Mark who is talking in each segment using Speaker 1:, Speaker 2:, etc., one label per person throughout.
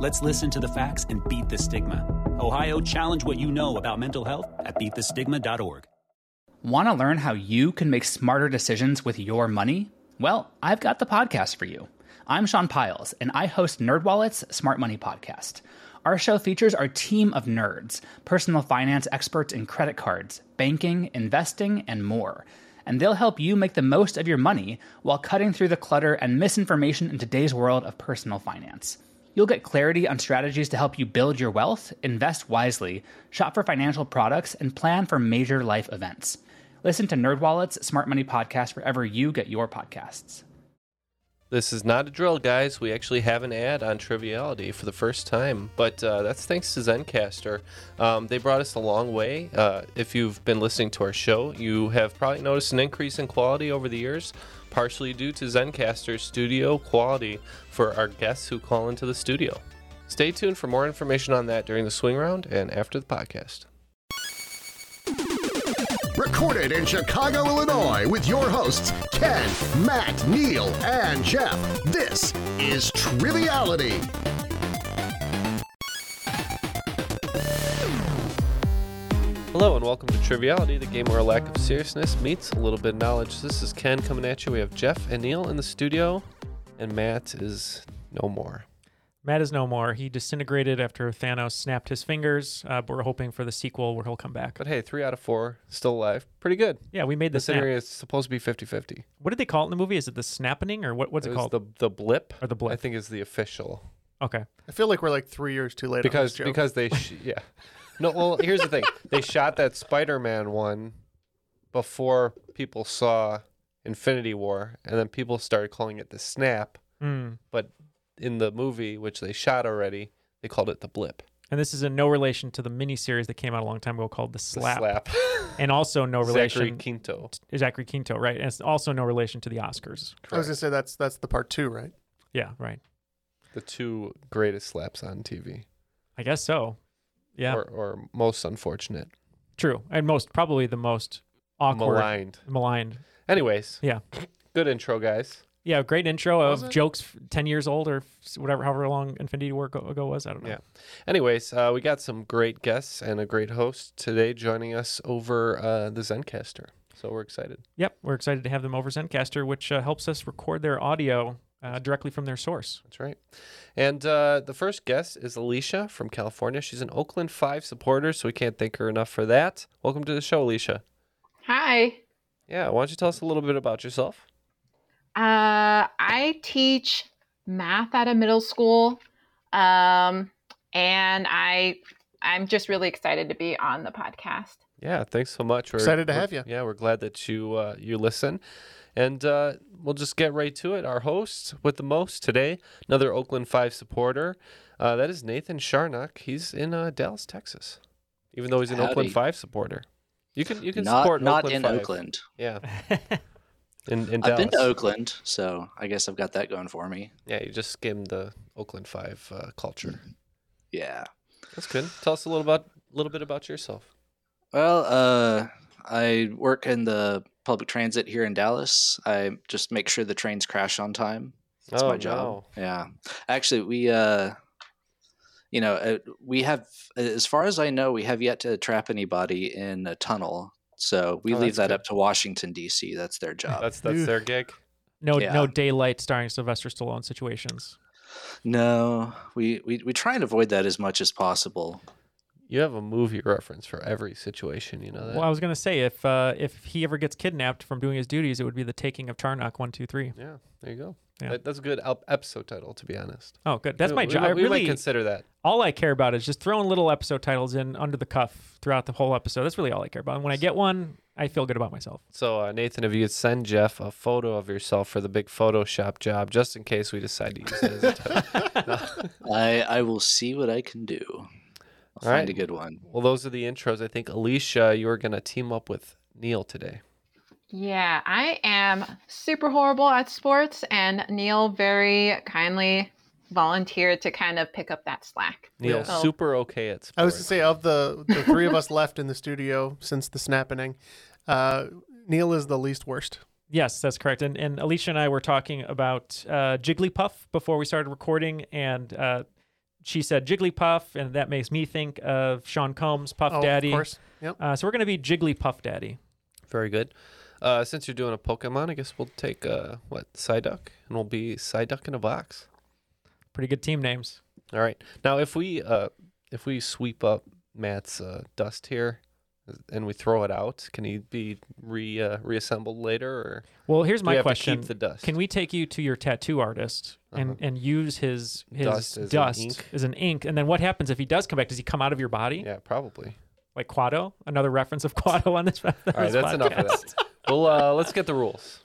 Speaker 1: Let's listen to the facts and beat the stigma. Ohio, challenge what you know about mental health at beatthestigma.org.
Speaker 2: Want to learn how you can make smarter decisions with your money? Well, I've got the podcast for you. I'm Sean Pyles, and I host NerdWallet's Smart Money Podcast. Our show features our team of nerds, personal finance experts in credit cards, banking, investing, and more. And they'll help you make the most of your money while cutting through the clutter and misinformation in today's world of personal finance. You'll get clarity on strategies to help you build your wealth, invest wisely, shop for financial products, and plan for major life events. Listen to NerdWallet's Smart Money Podcast wherever you get your podcasts.
Speaker 3: This is not a drill, guys. We actually have an ad on Triviality for the first time, but uh, that's thanks to Zencastr. Um, they brought us a long way. Uh, if you've been listening to our show, you have probably noticed an increase in quality over the years, partially due to Zencastr's studio quality for our guests who call into the studio. Stay tuned for more information on that during the swing round and after the podcast.
Speaker 4: Recorded in Chicago, Illinois, with your hosts, Ken, Matt, Neil, and Jeff. This is Triviality.
Speaker 3: Hello and welcome to Triviality, the game where a lack of seriousness meets a little bit of knowledge. This is Ken coming at you. We have Jeff and Neil in the studio, and Matt is no more.
Speaker 5: Matt is no more. He disintegrated after Thanos snapped his fingers. Uh, but we're hoping for the sequel where he'll come back.
Speaker 3: But hey, three out of four still alive. Pretty good.
Speaker 5: Yeah, we made the snap.
Speaker 3: Considering it's supposed to be 50 50.
Speaker 5: What did they call it in the movie? Is it the snapping or what, what's it, called?
Speaker 3: The, the blip?
Speaker 5: Or the blip.
Speaker 3: I think is the official.
Speaker 5: okay.
Speaker 6: I feel like we're like three years too late.
Speaker 3: Because
Speaker 6: on this joke.
Speaker 3: because they, sh- yeah. No, well, here's the thing. They shot that Spider Man one before people saw Infinity War, and then people started calling it the snap.
Speaker 5: Mm.
Speaker 3: But in the movie, which they shot already, they called it the blip.
Speaker 5: And this is in no relation to the miniseries that came out a long time ago called The
Speaker 3: The
Speaker 5: Slap.
Speaker 3: slap.
Speaker 5: And also no relation
Speaker 3: Zachary Quinto.
Speaker 5: to Zachary Quinto, right? And it's also no relation to the Oscars.
Speaker 6: I was gonna say that's that's the part two, right?
Speaker 5: Yeah, right.
Speaker 3: The two greatest slaps on TV.
Speaker 5: I guess so. Yeah,
Speaker 3: Or, or most unfortunate.
Speaker 5: true. And most probably the most awkward,
Speaker 3: Maligned.
Speaker 5: maligned.
Speaker 3: Anyways.
Speaker 5: Yeah.
Speaker 3: Good intro, guys.
Speaker 5: Yeah, great intro
Speaker 6: Was
Speaker 5: of
Speaker 6: it?
Speaker 5: jokes 10 years old or whatever, however long Infinity War go- ago was. I don't know.
Speaker 3: Yeah. Anyways, uh, we got some great guests and a great host today joining us over uh, the Zencastr. So we're excited.
Speaker 5: Yep, we're excited to have them over Zencastr, which uh, helps us record their audio uh, directly from their source.
Speaker 3: That's right. And uh, the first guest is Alicia from California. She's an Oakland 5 supporter, so we can't thank her enough for that. Welcome to the show, Alicia.
Speaker 7: Hi.
Speaker 3: Yeah, why don't you tell us a little bit about yourself?
Speaker 7: Uh, I teach math at a middle school, um, and I I'm just really excited to be on the podcast.
Speaker 3: Yeah, thanks so much. We're
Speaker 6: Excited to
Speaker 3: we're-
Speaker 6: have you.
Speaker 3: Yeah, we're glad that you uh, you listen, and uh, we'll just get right to it. Our host with the most today, another Oakland Five supporter. Uh, that is Nathan Sharnock. He's in uh, Dallas, Texas, even though he's an
Speaker 8: Howdy.
Speaker 3: Oakland Five supporter. You can you can
Speaker 8: not
Speaker 3: support
Speaker 8: not
Speaker 3: Oakland
Speaker 8: in
Speaker 3: 5.
Speaker 8: Oakland.
Speaker 3: Yeah, in in
Speaker 8: I've been to Oakland, so I guess I've got that going for me.
Speaker 3: Yeah, you just skimmed the Oakland Five uh, culture.
Speaker 8: Yeah.
Speaker 3: That's good. Tell us a little about a little bit about yourself.
Speaker 8: Well, uh, I work in the public transit here in Dallas. I just make sure the trains crash on time. That's
Speaker 3: Oh,
Speaker 8: my job. Yeah. Actually, we, uh, you know, uh, we have, as far as I know, we have yet to trap anybody in a tunnel. So we
Speaker 3: Oh,
Speaker 8: leave that
Speaker 3: good.
Speaker 8: up to Washington D.C. That's their job.
Speaker 3: That's that's their gig.
Speaker 5: No,
Speaker 8: Yeah.
Speaker 5: no daylight starring Sylvester Stallone situations.
Speaker 8: no, we, we we try and avoid that as much as possible.
Speaker 3: You have a movie reference for every situation. You know that.
Speaker 5: Well, I was gonna say if uh, if he ever gets kidnapped from doing his duties, it would be the taking of Tarnock. One, two, three.
Speaker 3: Yeah, there you go.
Speaker 5: Yeah.
Speaker 3: That, that's a good ep- episode title, to be honest.
Speaker 5: Oh, good. That's
Speaker 3: We-
Speaker 5: my
Speaker 3: we
Speaker 5: job.
Speaker 3: might-
Speaker 5: I
Speaker 3: We
Speaker 5: really
Speaker 3: might consider that.
Speaker 5: all I care about is just throwing little episode titles in under the cuff throughout the whole episode. That's really all I care about. And when I get one, I feel good about myself.
Speaker 3: So, uh, Nathan, if you could send Jeff a photo of yourself for the big Photoshop job, just in case we decide to use it as a title.
Speaker 8: I I will see what I can do. I'll
Speaker 3: All
Speaker 8: find
Speaker 3: right.
Speaker 8: a good one.
Speaker 3: Well, those are the intros. I think Alicia, you are going to team up with Neil today.
Speaker 7: Yeah, I am super horrible at sports, and Neil very kindly volunteered to kind of pick up that slack.
Speaker 3: Neil,
Speaker 7: So-
Speaker 3: super okay at sports.
Speaker 6: I was to say of the the three of us left in the studio since the snapping, uh, Neil is the least worst.
Speaker 5: Yes, that's correct. And and Alicia and I were talking about uh, Jigglypuff before we started recording, and uh, she said Jigglypuff, and that makes me think of Sean Combs, Puff
Speaker 6: Oh,
Speaker 5: Daddy.
Speaker 6: of course. Yep.
Speaker 5: Uh, so we're going to be Jigglypuff Daddy.
Speaker 3: Very good. Uh, since you're doing a Pokemon, I guess we'll take uh, what Psyduck, and we'll be Psyduck in a box.
Speaker 5: Pretty good team names.
Speaker 3: All right. Now, if we uh, if we sweep up Matt's uh, dust here, and we throw it out, can he be re uh, reassembled later, or
Speaker 5: Well, here's my question:
Speaker 3: To keep the dust.
Speaker 5: Can we take you to your tattoo artist and,
Speaker 3: Uh-huh.
Speaker 5: and use his his
Speaker 3: Dust as an
Speaker 5: dust
Speaker 3: ink?
Speaker 5: as an ink? And then what happens if he does come back? Does he come out of your body
Speaker 3: Yeah, probably.
Speaker 5: like Kuato? Another reference of Kuato on this.
Speaker 3: All right, that's enough of that. Well, uh, let's get the rules.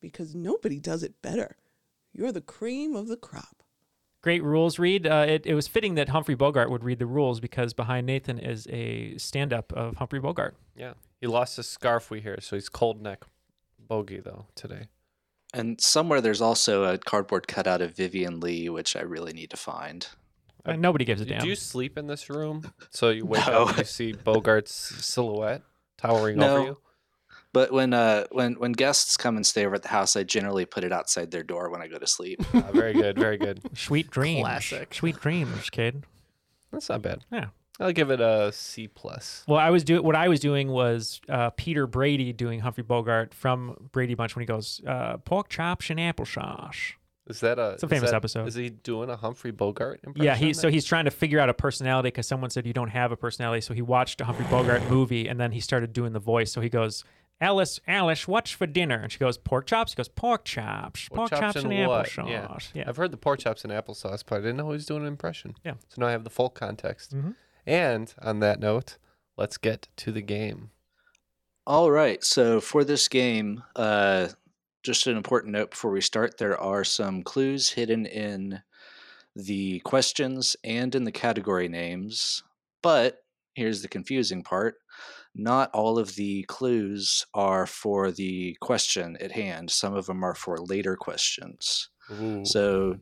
Speaker 9: Because nobody does it better. You're the cream of the crop.
Speaker 5: Great rules read. Uh, it, it was fitting that Humphrey Bogart would read the rules because behind Nathan is a stand up of Humphrey Bogart.
Speaker 3: Yeah, he lost his scarf. We hear, so he's cold neck bogey though today.
Speaker 8: And somewhere there's also a cardboard cutout of Vivien Leigh, which I really need to find.
Speaker 5: Uh, nobody gives a
Speaker 3: Did
Speaker 5: damn.
Speaker 3: you sleep in this room? So you wake
Speaker 8: No.
Speaker 3: up and you see Bogart's silhouette towering
Speaker 8: No.
Speaker 3: over you.
Speaker 8: But when uh when when guests come and stay over at the house, I generally put it outside their door when I go to sleep.
Speaker 3: Ah, very good, very good.
Speaker 5: Sweet dreams.
Speaker 6: Classic.
Speaker 5: Sweet dreams, kid.
Speaker 3: That's not bad.
Speaker 5: Yeah.
Speaker 3: I'll give it a C plus.
Speaker 5: Well, I was doing what I was doing was uh, Peter Brady doing Humphrey Bogart from Brady Bunch when he goes uh, pork chops and applesauce.
Speaker 3: Is that a?
Speaker 5: It's a
Speaker 3: is
Speaker 5: famous
Speaker 3: that-
Speaker 5: episode.
Speaker 3: Is he doing a Humphrey Bogart impression?
Speaker 5: Yeah, he so he's trying to figure out a personality because someone said you don't have a personality. So he watched a Humphrey Bogart movie and then he started doing the voice. So he goes, Alice, Alice, what's for dinner? And she goes, pork chops. He goes, pork chops, pork, chops, and,
Speaker 3: what?
Speaker 5: applesauce.
Speaker 3: Yeah. I've heard the pork chops and applesauce, but I didn't know he was doing an impression.
Speaker 5: Yeah.
Speaker 3: So now I have the full context.
Speaker 5: Mhm.
Speaker 3: And on that note, let's get to the game.
Speaker 8: All right. So for this game, uh, just an important note before we start: there are some clues hidden in the questions and in the category names. But here's the confusing part: not all of the clues are for the question at hand. Some of them are for later questions.
Speaker 3: Ooh.
Speaker 8: So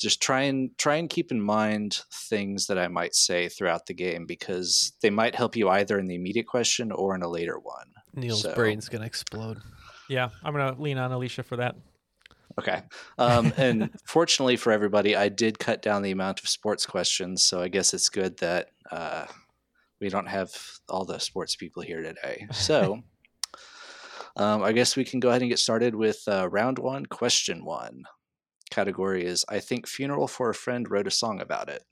Speaker 8: just try and try and keep in mind things that I might say throughout the game because they might help you either in the immediate question or in a later one.
Speaker 3: Neil's
Speaker 8: so-
Speaker 3: brain's gonna explode.
Speaker 5: Yeah, I'm gonna lean on Alicia for that.
Speaker 8: Okay. Um, and fortunately for everybody, I did cut down the amount of sports questions, so I guess it's good that uh, we don't have all the sports people here today. So um, I guess we can go ahead and get started with uh, round one, question one. Category is I think Funeral for a Friend wrote a song about it.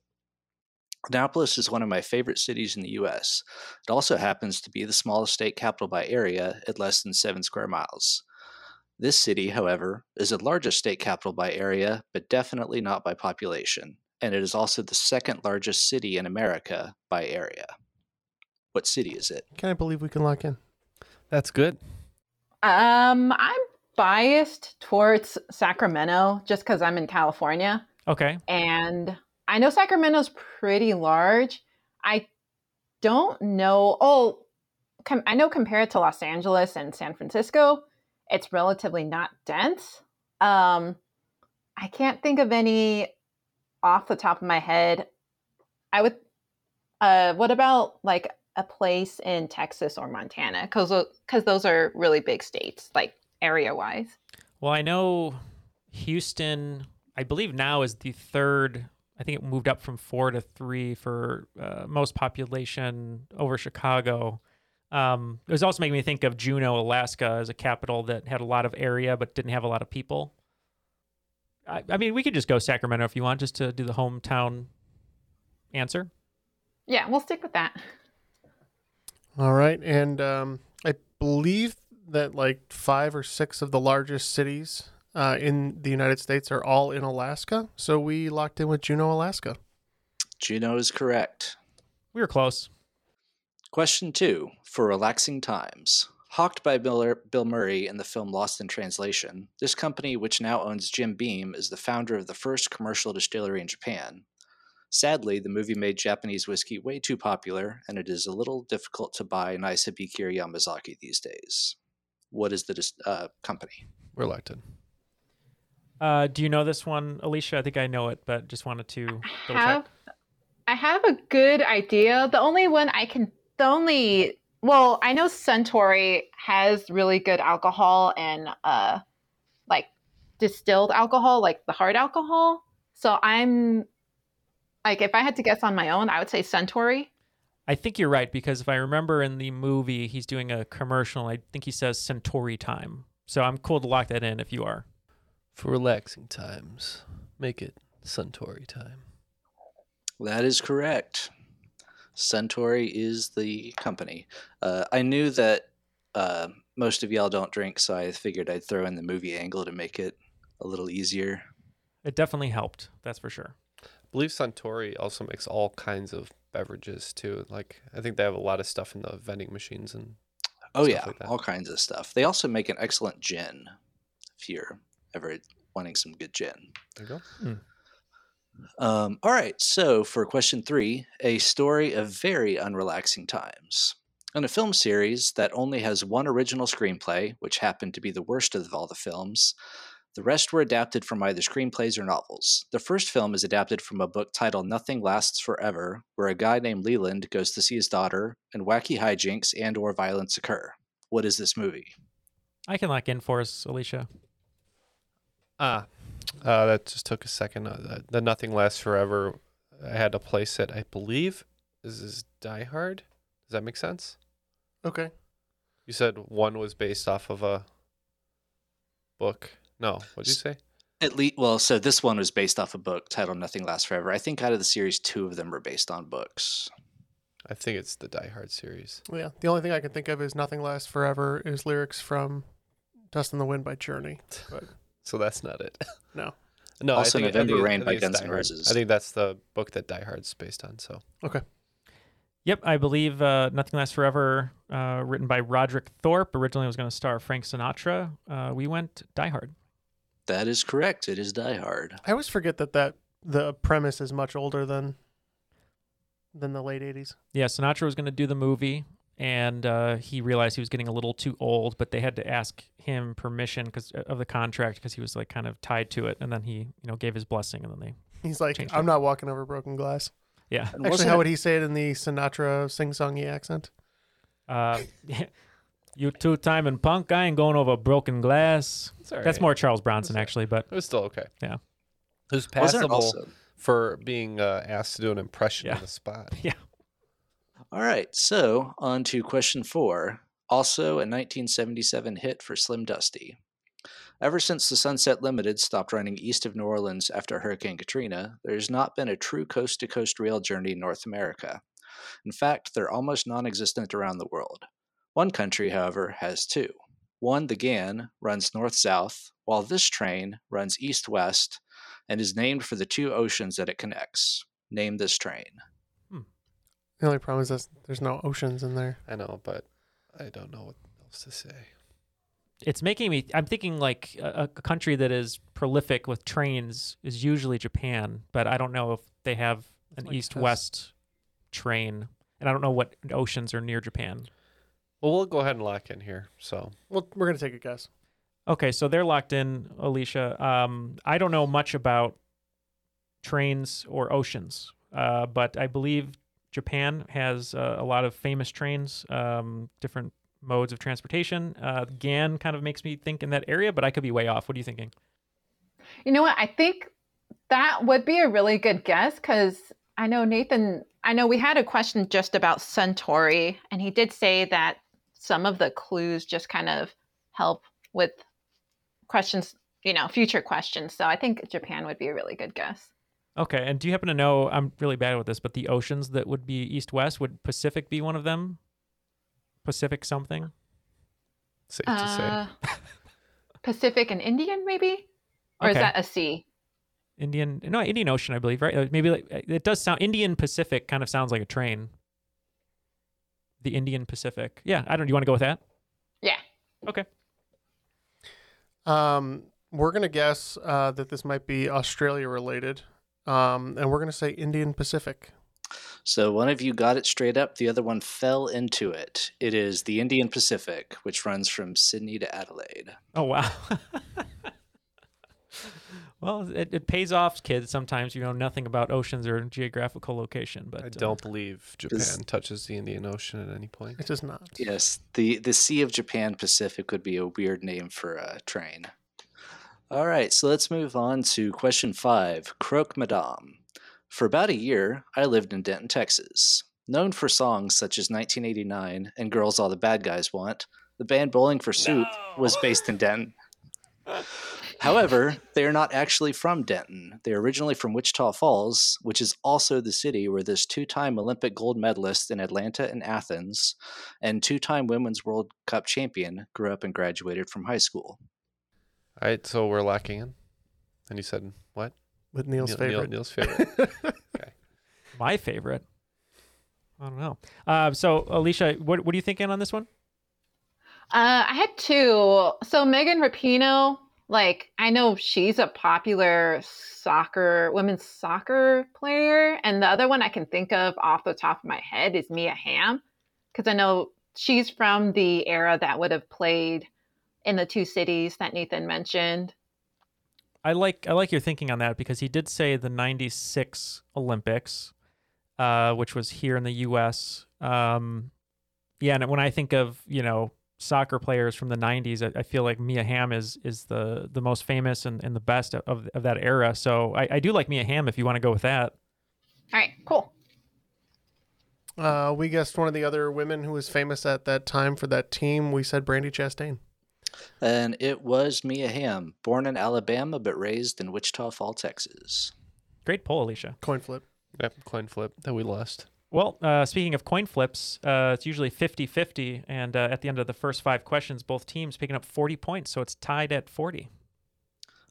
Speaker 8: Annapolis is one of my favorite cities in the U.S. It also happens to be the smallest state capital by area at less than seven square miles. This city, however, is the largest state capital by area, but definitely not by population, and it is also the second largest city in America by area. What city is it?
Speaker 6: Can I believe we can lock in?
Speaker 3: That's good.
Speaker 7: Um, I'm biased towards Sacramento just because I'm in California.
Speaker 5: Okay.
Speaker 7: And I know Sacramento's pretty large. I don't know. Oh, com- I know compared to Los Angeles and San Francisco, it's relatively not dense. Um, I can't think of any off the top of my head. I would. Uh, what about like a place in Texas or Montana? Because because those are really big states, like area wise.
Speaker 5: Well, I know Houston, I believe now is the third. I think it moved up from four to three for uh, most population over Chicago. Um, it was also making me think of Juneau, Alaska, as a capital that had a lot of area but didn't have a lot of people. I, I mean, we could just go Sacramento if you want, just to do the hometown answer.
Speaker 7: Yeah, we'll stick with that.
Speaker 6: All right, and um, I believe that like five or six of the largest cities uh, in the United States are all in Alaska. So we locked in with Juneau, Alaska.
Speaker 8: Juneau is correct.
Speaker 5: We were close.
Speaker 8: Question two for relaxing times. Hawked by Bill, Bill Murray in the film Lost in Translation, this company, which now owns Jim Beam, is the founder of the first commercial distillery in Japan. Sadly, the movie made Japanese whiskey way too popular, and it is a little difficult to buy nice Hibiki Yamazaki these days. What is the uh, company?
Speaker 3: We're locked in.
Speaker 5: Uh, do you know this one, Alicia? I think I know it, but just wanted to double check.
Speaker 7: I have a good idea. The only one I can the only well, I know Suntory has really good alcohol and uh like distilled alcohol, like the hard alcohol. So I'm like if I had to guess on my own, I would say Suntory.
Speaker 5: I think you're right because if I remember in the movie, he's doing a commercial. I think he says Suntory time. So I'm cool to lock that in if you are.
Speaker 3: For relaxing times, make it Suntory time.
Speaker 8: That is correct. Suntory is the company. Uh, I knew that uh, most of y'all don't drink, so I figured I'd throw in the movie angle to make it a little easier.
Speaker 5: It definitely helped. That's for sure.
Speaker 3: I believe Suntory also makes all kinds of beverages too. Like I think they have a lot of stuff in the vending machines and
Speaker 8: Oh
Speaker 3: Stuff
Speaker 8: yeah,
Speaker 3: like that.
Speaker 8: all kinds of stuff. They also make an excellent gin. If you're ever wanting some good gin.
Speaker 3: there you go.
Speaker 8: Um, all right, so for question three, a story of very unrelaxing times. In a film series that only has one original screenplay, which happened to be the worst of all the films, the rest were adapted from either screenplays or novels. The first film is adapted from a book titled Nothing Lasts Forever, where a guy named Leland goes to see his daughter, and wacky hijinks and or violence occur. What is this movie?
Speaker 5: I can lock in for us, Alicia.
Speaker 3: Ah, uh, that just took a second. Uh, the, the Nothing Lasts Forever. I had to place it. I believe this is Die Hard. Does that make sense?
Speaker 6: Okay.
Speaker 3: You said one was based off of a book. No, what did you say?
Speaker 8: At least, well, so this one was based off a book titled Nothing Lasts Forever. I think out of the series, two of them were based on books.
Speaker 3: I think it's the Die Hard series.
Speaker 6: Well, yeah. The only thing I can think of is "Nothing Lasts Forever" is lyrics from "Dust in the Wind" by Journey. But
Speaker 3: So that's not it.
Speaker 6: no.
Speaker 3: No,
Speaker 8: Also
Speaker 3: I think,
Speaker 8: November
Speaker 3: I think,
Speaker 8: Rain by
Speaker 3: think
Speaker 8: Guns N' Roses.
Speaker 3: I think that's the book that Die Hard's based on. So
Speaker 6: Okay.
Speaker 5: Yep, I believe uh, Nothing Lasts Forever, uh, written by Roderick Thorpe. Originally, was going to star Frank Sinatra. Uh, we went Die Hard.
Speaker 8: That is correct. It is Die Hard.
Speaker 6: I always forget that that the premise is much older than than the late '80s.
Speaker 5: Yeah, Sinatra was going to do the movie, and uh, he realized he was getting a little too old, but they had to ask him permission because of the contract because he was like kind of tied to it, and then he, you know, gave his blessing, and then they,
Speaker 6: He's like, "I'm
Speaker 5: it.
Speaker 6: not walking over broken glass."
Speaker 5: yeah,
Speaker 6: Actually, how
Speaker 8: it-
Speaker 6: would he say it in the Sinatra sing-songy accent?
Speaker 5: uh, you two time and punk, I ain't going over broken glass.
Speaker 3: it's all
Speaker 5: That's more Charles Bronson, actually, but
Speaker 3: It was still okay.
Speaker 5: Yeah.
Speaker 3: It was passable
Speaker 8: also?
Speaker 3: for being uh, asked to do an impression
Speaker 5: Yeah.
Speaker 3: on the spot.
Speaker 5: yeah.
Speaker 8: All right, so on to question four. Also a 1977 hit for Slim Dusty. Ever since the Sunset Limited stopped running east of New Orleans after Hurricane Katrina, there has not been a true coast to coast rail journey in North America. In fact, they're almost non existent around the world. One country, however, has two. One, the Ghan, runs north south, while this train runs east west and is named for the two oceans that it connects. Name this train. Hmm.
Speaker 6: The only problem is that there's no oceans in there.
Speaker 3: I know, but I don't know what else to say.
Speaker 5: It's making me. I'm thinking like a, a country that is prolific with trains is usually Japan, but I don't know if they have an
Speaker 3: like
Speaker 5: east-west train, and I don't know what oceans are near Japan.
Speaker 3: Well, we'll go ahead and lock in here. So
Speaker 6: Well, we're gonna take a guess.
Speaker 5: Okay, so they're locked in, Alicia. Um, I don't know much about trains or oceans, uh, but I believe Japan has uh, a lot of famous trains, um, different modes of transportation. Uh, Ghan kind of makes me think in that area, but I could be way off. What are you thinking?
Speaker 7: You know what? I think that would be a really good guess because I know Nathan. I know we had a question just about Suntory, and he did say that some of the clues just kind of help with questions, you know, future questions. So I think Japan would be a really good guess.
Speaker 5: Okay, and do you happen to know? I'm really bad with this, but the oceans that would be east-west would Pacific be one of them? Pacific something.
Speaker 3: Safe to
Speaker 7: Uh, Pacific and Indian, maybe? Or is that a sea?
Speaker 5: Indian, no, Indian Ocean, I believe, right? Maybe like it does sound Indian Pacific kind of sounds like a train. The Indian Pacific. Yeah, I don't. Do you want to go with that?
Speaker 7: Yeah.
Speaker 5: Okay.
Speaker 6: Um, we're gonna guess uh, that this might be Australia related, um, and we're gonna say Indian Pacific.
Speaker 8: So one of you got it straight up, the other one fell into it. It is the Indian Pacific, which runs from Sydney to Adelaide.
Speaker 5: Oh wow. well, it, it pays off, kids. Sometimes you know nothing about oceans or geographical location, but
Speaker 3: I
Speaker 5: uh,
Speaker 3: don't believe Japan
Speaker 8: Is-
Speaker 3: touches the Indian Ocean at any point.
Speaker 6: It does not.
Speaker 8: Yes, the the Sea of Japan Pacific would be a weird name for a train. All right, so let's move on to question five. Croque Madame. For about a year, I lived in Denton, Texas. Known for songs such as 1989 and Girls All the Bad Guys Want, the band Bowling for Soup was based in Denton. However, they are not actually from Denton. They are originally from Wichita Falls, which is also the city where this two time Olympic gold medalist in Atlanta and Athens and two time Women's World Cup champion grew up and graduated from high school.
Speaker 3: All right, so we're locking in. And you said what?
Speaker 6: With Neil's
Speaker 3: Neil- Neil-
Speaker 6: favorite.
Speaker 3: Neil's favorite.
Speaker 5: my favorite. I don't know. Uh, so Alicia, what what are you thinking on this one?
Speaker 7: Uh, I had two. So Megan Rapinoe, like I know she's a popular soccer women's soccer player, and the other one I can think of off the top of my head is Mia Hamm, because I know she's from the era that would have played in the two cities that Nathan mentioned.
Speaker 5: I like I like your thinking on that because he did say the '96 Olympics, uh, which was here in the U.S. Um, yeah, and when I think of you know soccer players from the '90s, I, I feel like Mia Hamm is is the the most famous and, and the best of of that era. So I, I do like Mia Hamm if you want to go with that.
Speaker 7: All right, cool.
Speaker 6: Uh, we guessed one of the other women who was famous at that time for that team. We said Brandi Chastain.
Speaker 8: And it was Mia Hamm, born in Alabama but raised in Wichita Falls, Texas.
Speaker 5: Great poll, Alicia.
Speaker 6: Coin flip.
Speaker 3: Yep, coin flip that we lost.
Speaker 5: Well, uh, speaking of coin flips, uh, it's usually 50 50. And uh, at the end of the first five questions, both teams picking up 40 points. So it's tied at 40.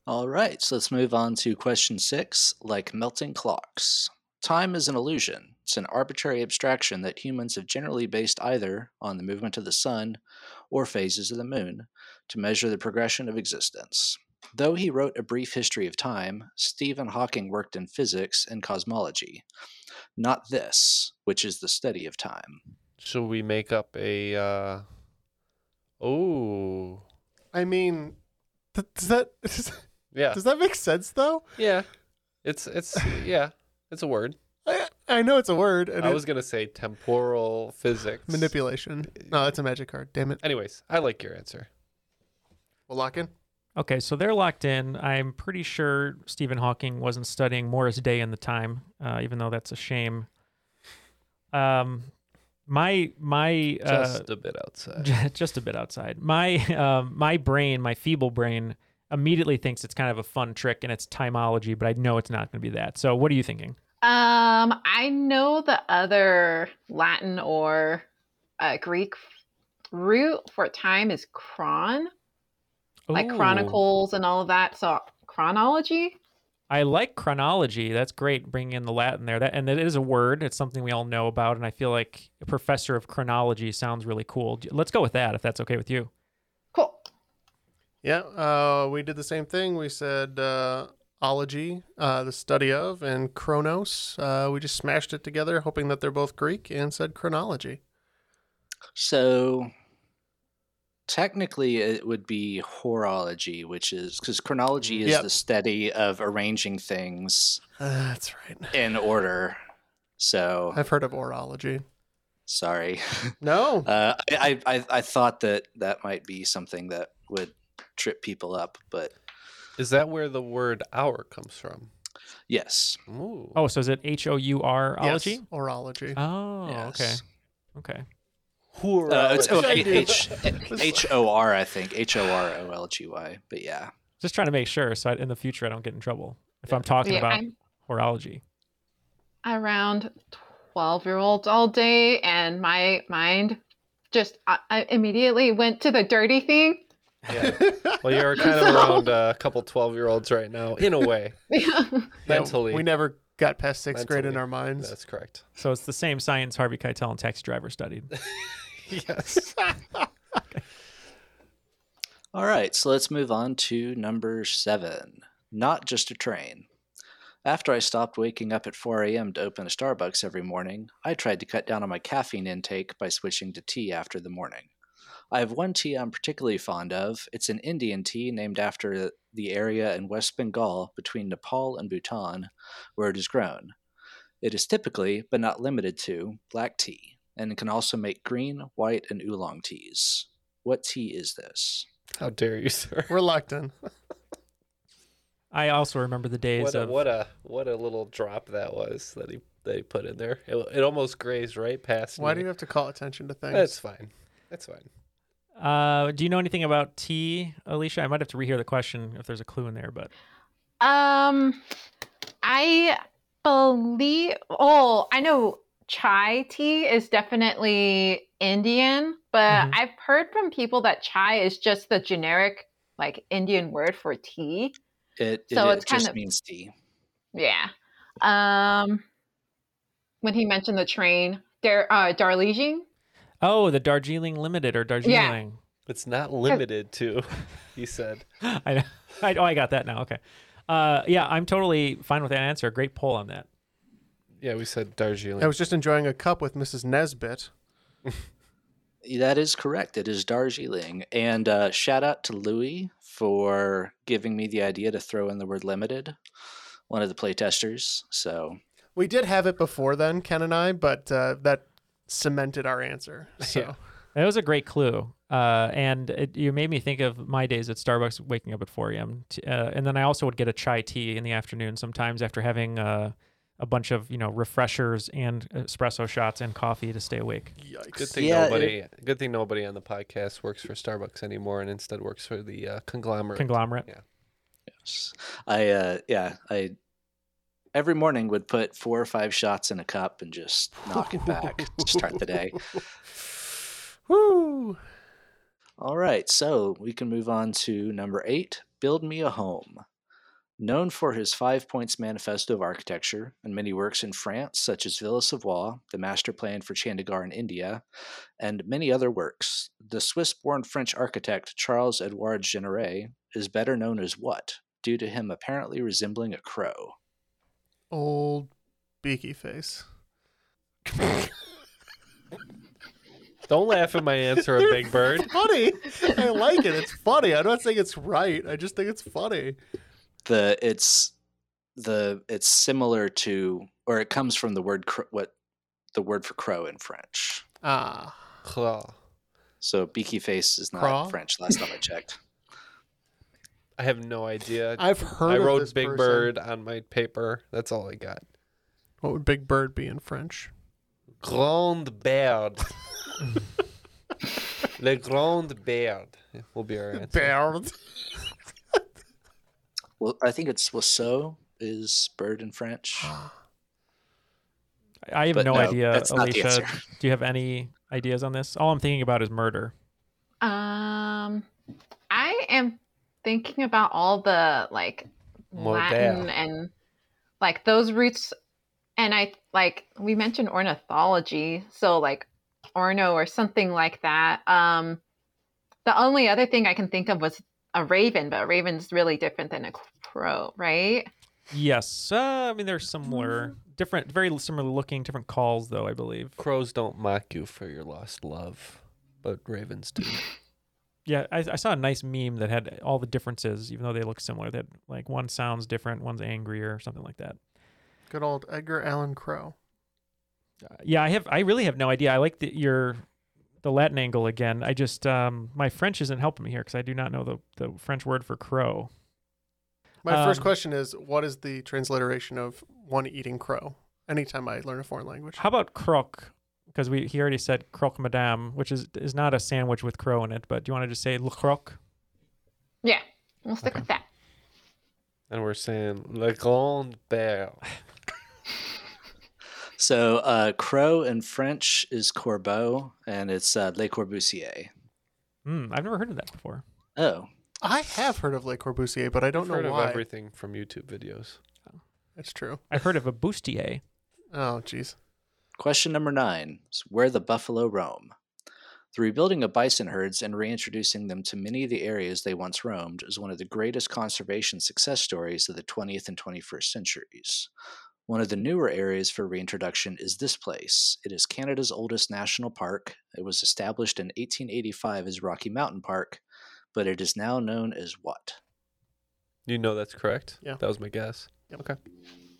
Speaker 8: All right, so let's move on to question six like melting clocks. Time is an illusion. It's an arbitrary abstraction that humans have generally based either on the movement of the sun or phases of the moon to measure the progression of existence. Though he wrote A Brief History of Time, Stephen Hawking worked in physics and cosmology. Not this, which is the study of time.
Speaker 3: Should we make up a? uh Oh,
Speaker 6: I mean, th- does that
Speaker 3: yeah,
Speaker 6: does that make sense though?
Speaker 3: yeah. It's it's yeah. It's a word.
Speaker 6: I, I know it's a word. And
Speaker 3: I
Speaker 6: it-
Speaker 3: was gonna say temporal physics.
Speaker 6: manipulation. No, that's a magic card. Damn it.
Speaker 3: Anyways, I like your answer.
Speaker 6: We'll lock in.
Speaker 5: Okay, so they're locked in. I'm pretty sure Stephen Hawking wasn't studying Morris Day in the time, uh, even though that's a shame. Um, my my uh,
Speaker 3: Just a bit outside.
Speaker 5: Just a bit outside. My um, my brain, my feeble brain, immediately thinks it's kind of a fun trick and it's timology, but I know it's not going to be that. So, what are you thinking?
Speaker 7: Um, I know the other Latin or uh, Greek root for time is chron, like
Speaker 5: Ooh.
Speaker 7: chronicles and all of that. So chronology.
Speaker 5: I like chronology. That's great, bringing in the Latin there. That and it is a word. It's something we all know about, and I feel like a professor of chronology sounds really cool. Let's go with that, if that's okay with you.
Speaker 7: Cool.
Speaker 6: Yeah, uh, we did the same thing. We said uh, ology, uh, the study of, and chronos. Uh, we just smashed it together, hoping that they're both Greek, and said chronology.
Speaker 8: So technically, it would be horology, which is because chronology is
Speaker 6: Yep.
Speaker 8: the study of arranging things
Speaker 6: Uh, that's right.
Speaker 8: in order. So
Speaker 6: I've heard of orology.
Speaker 8: sorry.
Speaker 6: No.
Speaker 8: Uh, I, I I thought that that might be something that would trip people up, but
Speaker 3: Is that where the word hour comes from?
Speaker 8: yes.
Speaker 3: Ooh.
Speaker 5: Oh, so is it H O U R ology?
Speaker 6: Yes, orology.
Speaker 5: Oh,
Speaker 8: Yes.
Speaker 5: okay, okay.
Speaker 8: Uh, it's okay.
Speaker 6: Dude.
Speaker 8: H H O R, I think. H O R O L G Y. But yeah.
Speaker 5: Just trying to make sure, so I, in the future I don't get in trouble if I'm talking
Speaker 7: Yeah,
Speaker 5: about
Speaker 7: I'm
Speaker 5: horology.
Speaker 7: around 12 year olds all day, and my mind just I, I immediately went to the dirty thing.
Speaker 3: Yeah. Well, you're kind of around a couple 12 year olds right now, in a way.
Speaker 7: Yeah.
Speaker 3: Mentally.
Speaker 6: we never got past sixth grade in our minds.
Speaker 3: That's correct.
Speaker 5: So it's the same science Harvey Keitel and Taxi Driver studied.
Speaker 3: Yes.
Speaker 8: All right, so let's move on to number seven. Not just a train. After I stopped waking up at 4 a.m. to open a Starbucks every morning, I tried to cut down on my caffeine intake by switching to tea after the morning. I have one tea I'm particularly fond of. It's an Indian tea named after the area in West Bengal between Nepal and Bhutan where it is grown. It is typically, but not limited to, black tea, and can also make green, white, and oolong teas. What tea is this?
Speaker 3: How dare you, sir?
Speaker 6: We're locked in.
Speaker 5: I also remember the days
Speaker 3: What a,
Speaker 5: of
Speaker 3: what a what a little drop that was that he that he put in there. It, it almost grazed right past
Speaker 6: Why
Speaker 3: me.
Speaker 6: do you have to call attention to things?
Speaker 3: That's fine. That's fine.
Speaker 5: Uh, do you know anything about tea, Alicia? I might have to rehear the question if there's a clue in there, but
Speaker 7: Um, I believe. Oh, I know chai tea is definitely Indian, but
Speaker 5: Mhm.
Speaker 7: I've heard from people that chai is just the generic like Indian word for tea.
Speaker 8: It,
Speaker 7: So
Speaker 8: it,
Speaker 7: it's
Speaker 8: it
Speaker 7: kind
Speaker 8: just
Speaker 7: of-
Speaker 8: means tea.
Speaker 7: Yeah. Um, when he mentioned the train, Dar uh, Darjeeling.
Speaker 5: Oh, the Darjeeling Limited or Darjeeling.
Speaker 3: It's not limited to, he said.
Speaker 5: I know. I, oh, I got that now. Okay. Uh, yeah, I'm totally fine with that answer. Great poll on that.
Speaker 3: Yeah, we said Darjeeling.
Speaker 6: I was just enjoying a cup with Mrs. Nesbitt.
Speaker 8: That is correct. It is Darjeeling. And uh, shout out to Louis for giving me the idea to throw in the word limited, one of the playtesters. So
Speaker 6: We did have it before then, Ken and I, but uh, that cemented our answer. So
Speaker 3: Yeah.
Speaker 5: That was a great clue. Uh, and it, you made me think of my days at Starbucks waking up at 4 a.m. T- Uh, and then I also would get a chai tea in the afternoon sometimes after having uh, a bunch of, you know, refreshers and espresso shots and coffee to stay awake.
Speaker 6: yikes.
Speaker 3: Good thing
Speaker 8: Yeah,
Speaker 3: nobody. good thing nobody on the podcast works for Starbucks anymore, and instead works for the uh, conglomerate.
Speaker 5: Conglomerate.
Speaker 3: Yeah.
Speaker 8: yes. I, uh, yeah, I every morning would put four or five shots in a cup and just knock it back to start the day.
Speaker 6: Woo!
Speaker 8: All right, so we can move on to number eight Build Me a Home. Known for his Five Points Manifesto of Architecture and many works in France, such as Villa Savoye, the master plan for Chandigarh in India, and many other works, the Swiss born French architect Charles Edouard Jeanneret is better known as what, due to him apparently resembling a crow?
Speaker 6: Old beaky face.
Speaker 3: Don't laugh at my answer, a big bird.
Speaker 6: Funny. I like it. It's funny. I'm not saying it's right. I just think it's funny.
Speaker 8: The it's the it's similar to or it comes from the word cr- what the word for crow in French.
Speaker 6: Ah.
Speaker 3: Claw.
Speaker 8: So beaky face is not
Speaker 6: Craw?
Speaker 8: French. Last time I checked.
Speaker 3: I have no idea.
Speaker 6: I've heard
Speaker 3: I
Speaker 6: of
Speaker 3: wrote
Speaker 6: this
Speaker 3: Big
Speaker 6: person.
Speaker 3: Bird on my paper. That's all I got.
Speaker 6: What would Big Bird be in French?
Speaker 3: Grand Bird. Le Grand Bird will be our answer.
Speaker 6: Bird.
Speaker 8: Well, I think it's Wasseau is bird in French.
Speaker 5: I have no,
Speaker 8: no,
Speaker 5: idea,
Speaker 8: that's not the
Speaker 5: Alicia. Do you have any ideas on this? All I'm thinking about is murder.
Speaker 7: Um, I am thinking about all the like
Speaker 3: More
Speaker 7: Latin
Speaker 3: bear.
Speaker 7: and like those roots, and I like we mentioned ornithology, so like orno or something like that. Um, the only other thing I can think of was a raven, but a raven's really different than a crow, right?
Speaker 5: Yes. Uh, I mean, they're similar, different, very similar looking, different calls, though, I believe.
Speaker 3: Crows don't mock you for your lost love, but ravens do.
Speaker 5: Yeah, I, I saw a nice meme that had all the differences, even though they look similar. That like one sounds different, one's angrier, or something like that.
Speaker 6: Good old Edgar Allan Crow.
Speaker 5: Uh, yeah, I have. I really have no idea. I like the, your the Latin angle again. I just um my French isn't helping me here because I do not know the the French word for crow.
Speaker 6: My first
Speaker 5: Um,
Speaker 6: question is what is the transliteration of one eating crow? Anytime I learn a foreign language.
Speaker 5: How about croque? Because we he already said croque madame, which is is not a sandwich with crow in it. But do you want to just say le croque?
Speaker 7: Yeah, we'll stick
Speaker 5: Okay.
Speaker 7: with that.
Speaker 3: And we're saying Le Grand Bear.
Speaker 8: So uh, crow in French is corbeau, and it's uh, Le Corbusier.
Speaker 5: Hmm, I've never heard of that before.
Speaker 8: Oh,
Speaker 6: I have heard of Le Corbusier, but I don't
Speaker 3: I've
Speaker 6: know
Speaker 3: heard
Speaker 6: why.
Speaker 3: of everything from YouTube videos.
Speaker 6: That's true.
Speaker 5: I've heard of a bustier.
Speaker 6: Oh, jeez.
Speaker 8: Question number nine is where the buffalo roam. The rebuilding of bison herds and reintroducing them to many of the areas they once roamed is one of the greatest conservation success stories of the 20th and 21st centuries. One of the newer areas for reintroduction is this place. It is Canada's oldest national park. It was established in 1885 as Rocky Mountain Park, but it is now known as what?
Speaker 3: You know that's correct?
Speaker 6: Yeah.
Speaker 3: That was my guess. Okay.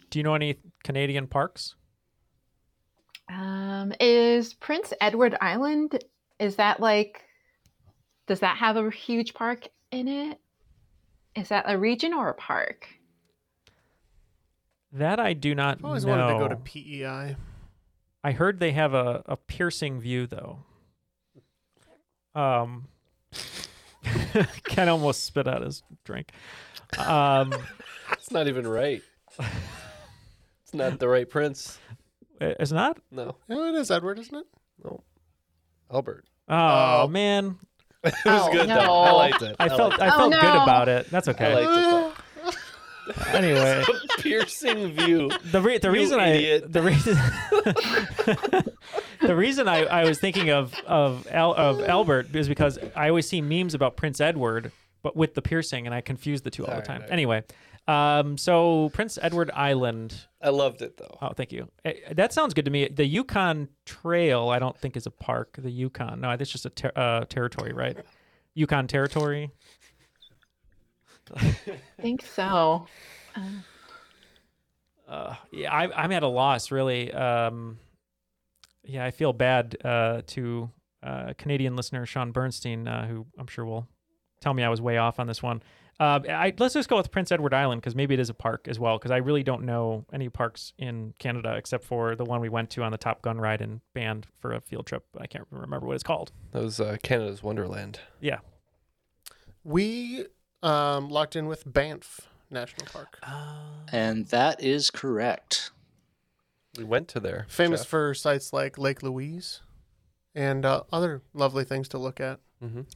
Speaker 5: Do you know any Canadian parks?
Speaker 7: Um, is Prince Edward Island? Is that like? Does that have a huge park in it? Is that a region or a park?
Speaker 5: That I do not
Speaker 6: I've always
Speaker 5: know.
Speaker 6: wanted to go to PEI.
Speaker 5: I heard they have a, a piercing view though. Um, Ken almost spit out his drink. Um,
Speaker 3: It's not even right. it's not the right prince.
Speaker 5: Uh, it's not.
Speaker 3: No.
Speaker 6: Oh, it is Edward, isn't it?
Speaker 3: No. Albert.
Speaker 5: Oh,
Speaker 6: Oh.
Speaker 5: man,
Speaker 3: it was
Speaker 7: Oh,
Speaker 3: good though. I liked it.
Speaker 5: I felt
Speaker 3: liked
Speaker 5: I
Speaker 7: Oh,
Speaker 5: felt good
Speaker 7: no.
Speaker 5: about it. That's okay.
Speaker 3: I liked it.
Speaker 5: Anyway,
Speaker 3: though. Piercing view.
Speaker 5: the re- the
Speaker 3: You
Speaker 5: reason I
Speaker 3: idiot.
Speaker 5: the reason the reason I, I was thinking of of Al, of Albert is because I always see memes about Prince Edward, but with the piercing, and I confuse the two all the
Speaker 3: Alright,
Speaker 5: time.
Speaker 3: alright.
Speaker 5: Anyway, um, so Prince Edward Island.
Speaker 3: I loved it though.
Speaker 5: Oh, thank you. Eh, That sounds good to me. The Yukon Trail, I don't think is a park. The Yukon, no, that's just a ter- uh, territory, right? Yukon Territory.
Speaker 7: I think so.
Speaker 5: uh, yeah, I, I'm at a loss, really. Um, yeah, I feel bad uh, to uh, Canadian listener Sean Bernstein, uh, who I'm sure will tell me I was way off on this one. Uh, I, let's just go with Prince Edward Island because maybe it is a park as well. Because I really don't know any parks in Canada except for the one we went to on the Top Gun ride and band for a field trip. I can't remember what it's called.
Speaker 3: That was uh, Canada's Wonderland.
Speaker 5: Yeah.
Speaker 6: We um, locked in with Banff National Park.
Speaker 8: And that is correct.
Speaker 3: We went to there.
Speaker 6: Famous
Speaker 3: Jeff.
Speaker 6: for sites like Lake Louise and uh, other lovely things to look at.
Speaker 3: Mhm.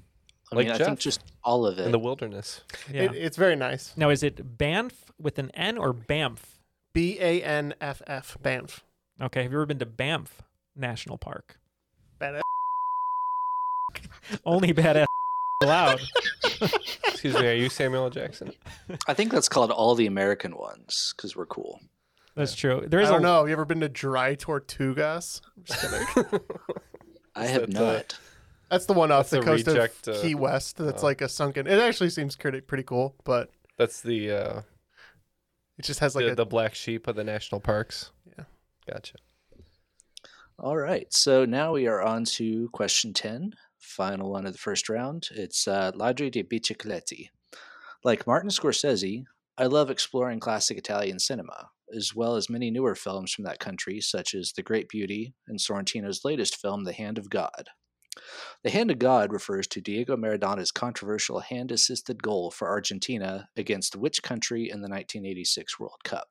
Speaker 8: I
Speaker 3: Like
Speaker 8: mean, I think just all of it.
Speaker 3: in the wilderness.
Speaker 5: Yeah.
Speaker 6: It, it's very nice.
Speaker 5: now, is it Banff with an N or Banff?
Speaker 6: B A N F F, Banff.
Speaker 5: Okay. Have you ever been to Banff National Park?
Speaker 6: Badass.
Speaker 5: Only badass allowed.
Speaker 3: Excuse me, are you Samuel L. Jackson?
Speaker 8: I think that's called all the American ones because we're cool.
Speaker 5: That's true. There is
Speaker 6: I
Speaker 5: is
Speaker 6: don't
Speaker 5: a
Speaker 6: know. Have you ever been to Dry Tortugas? I'm just kidding.
Speaker 8: I have
Speaker 3: that, uh,
Speaker 8: not.
Speaker 6: That's the one off
Speaker 3: That's
Speaker 6: the coast
Speaker 3: reject,
Speaker 6: of
Speaker 3: uh,
Speaker 6: Key West. That's
Speaker 3: oh.
Speaker 6: like a sunken. It actually seems pretty pretty cool, but
Speaker 3: That's the uh,
Speaker 6: it just has like
Speaker 3: the,
Speaker 6: a
Speaker 3: the black sheep of the national parks.
Speaker 6: Yeah.
Speaker 3: Gotcha.
Speaker 8: All right. So now we are on to question 10, final one of the first round. It's uh, Ladri di Bicicletti. Like Martin Scorsese, I love exploring classic Italian cinema, as well as many newer films from that country, such as The Great Beauty and Sorrentino's latest film, The Hand of God. The Hand of God refers to Diego Maradona's controversial hand assisted goal for Argentina against which country in the 1986 World Cup?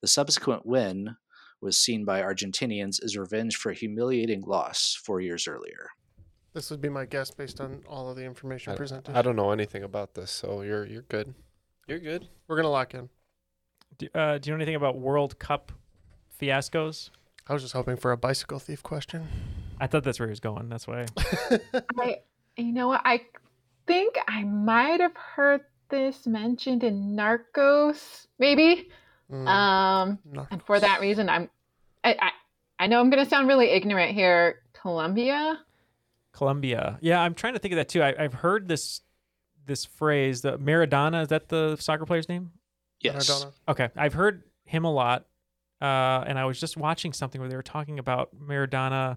Speaker 8: The subsequent win was seen by Argentinians as revenge for a humiliating loss four years earlier.
Speaker 6: This would be my guess based on all of the information
Speaker 3: I,
Speaker 6: presented.
Speaker 3: I don't know anything about this, so you're you're good. You're good.
Speaker 6: We're gonna lock in.
Speaker 5: Do, uh, do you know anything about World Cup fiascos?
Speaker 6: I was just hoping for a bicycle thief question.
Speaker 5: I thought that's where he was going. That's why.
Speaker 7: I, you know what? I think I might have heard this mentioned in Narcos, maybe.
Speaker 6: Mm,
Speaker 7: Um,
Speaker 6: no.
Speaker 7: and for that reason, I'm. I, I, I know I'm going to sound really ignorant here. Colombia.
Speaker 5: Colombia. Yeah, I'm trying to think of that too. I, I've heard this this phrase. The Maradona is that the soccer player's name?
Speaker 8: Yes.
Speaker 6: Maradona.
Speaker 5: Okay, I've heard him a lot, uh, and I was just watching something where they were talking about Maradona,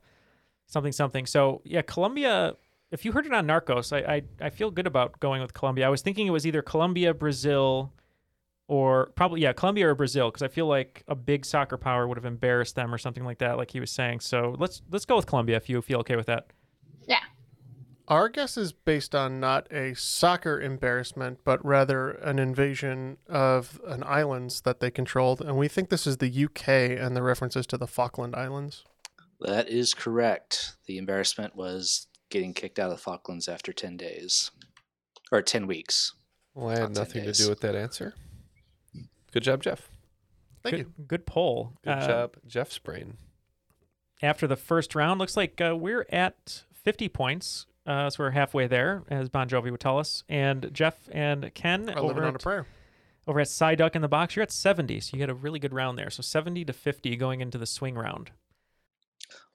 Speaker 5: something something. So yeah, Colombia. If you heard it on Narcos, I I, I feel good about going with Colombia. I was thinking it was either Colombia, Brazil, or probably yeah, Colombia or Brazil, because I feel like a big soccer power would have embarrassed them or something like that, like he was saying. So let's let's go with Colombia if you feel okay with that.
Speaker 7: Yeah.
Speaker 6: Our guess is based on not a soccer embarrassment, but rather an invasion of an islands that they controlled, and we think this is the UK and the references to the Falkland Islands.
Speaker 8: That is correct. The embarrassment was getting kicked out of the Falklands after 10 days or 10 weeks.
Speaker 3: Well, I had
Speaker 8: Not
Speaker 3: nothing to do with that answer. Good job, Jeff.
Speaker 6: Thank
Speaker 5: good,
Speaker 6: you.
Speaker 5: Good poll.
Speaker 3: Good
Speaker 5: Uh,
Speaker 3: job, Jeff's brain.
Speaker 5: After the first round, looks like uh, we're at 50 points. Uh, so we're halfway there, as Bon Jovi would tell us. And Jeff and Ken
Speaker 6: Are
Speaker 5: over
Speaker 6: on a
Speaker 5: at,
Speaker 6: prayer.
Speaker 5: over at Psyduck in the box, you're at 70. So you had a really good round there. So 70 to 50 going into the swing round.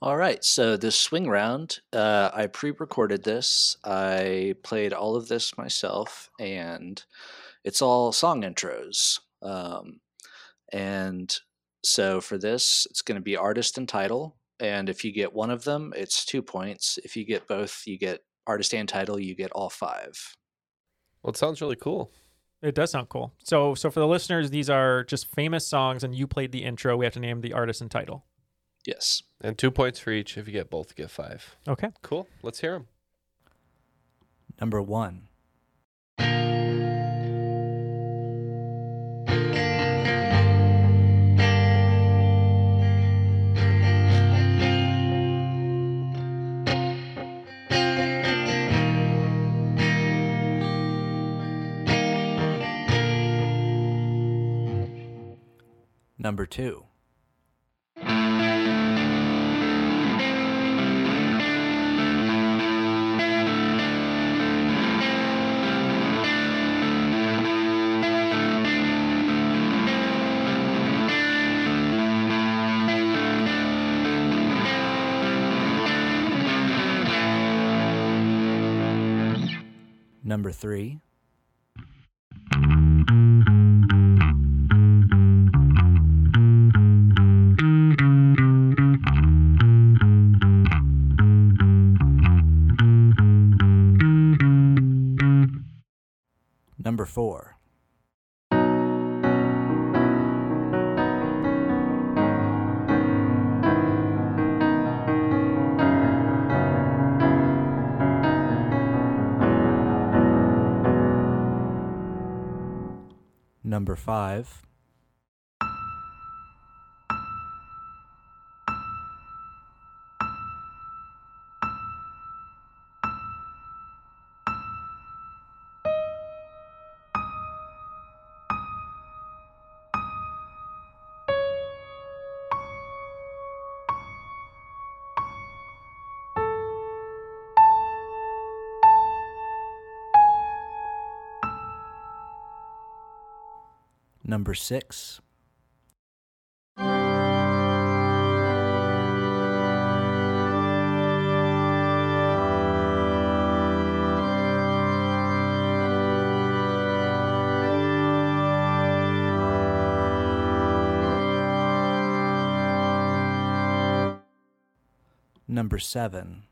Speaker 8: All right, so this swing round, uh, I pre-recorded this. I played all of this myself, and it's all song intros. Um, and so for this, it's going to be artist and title. And if you get one of them, it's two points. If you get both, you get artist and title. You get all five.
Speaker 3: Well, it sounds really cool.
Speaker 5: It does sound cool. So, so for the listeners, these are just famous songs, and you played the intro. We have to name the artist and title.
Speaker 8: Yes.
Speaker 3: And two points for each. If you get both, get five.
Speaker 5: Okay.
Speaker 3: Cool. Let's hear them.
Speaker 10: Number one. Number two. Number three. Number four. Number five. Number six. Number seven.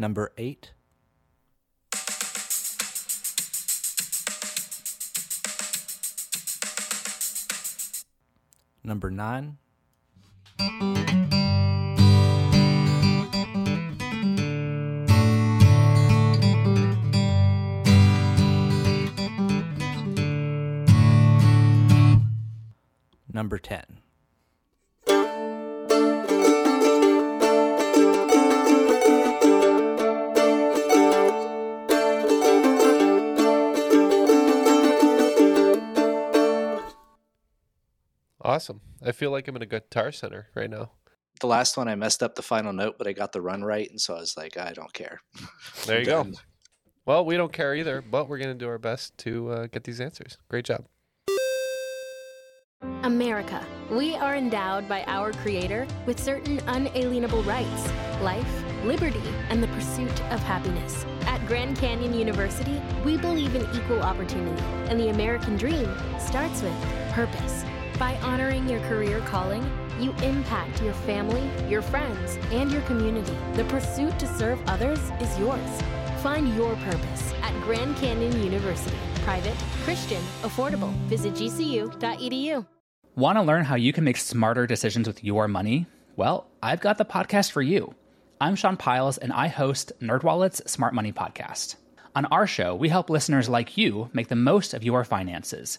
Speaker 10: Number eight. Number nine. Number 10.
Speaker 3: Awesome. I feel like I'm in a guitar center right now.
Speaker 8: The last one I messed up the final note, but I got the run right, and so I was like, I don't care.
Speaker 3: There you go. Well, we don't care either, but we're going to do our best to uh, get these answers. Great job.
Speaker 11: America. We are endowed by our Creator with certain unalienable rights life, liberty, and the pursuit of happiness. At Grand Canyon University, we believe in equal opportunity, and the American dream starts with purpose. By honoring your career calling, you impact your family, your friends, and your community. The pursuit to serve others is yours. Find your purpose at Grand Canyon University. Private, Christian, affordable. Visit gcu.edu.
Speaker 2: Want to learn how you can make smarter decisions with your money? Well, I've got the podcast for you. I'm Sean Pyles, and I host NerdWallet's Smart Money Podcast. On our show, we help listeners like you make the most of your finances.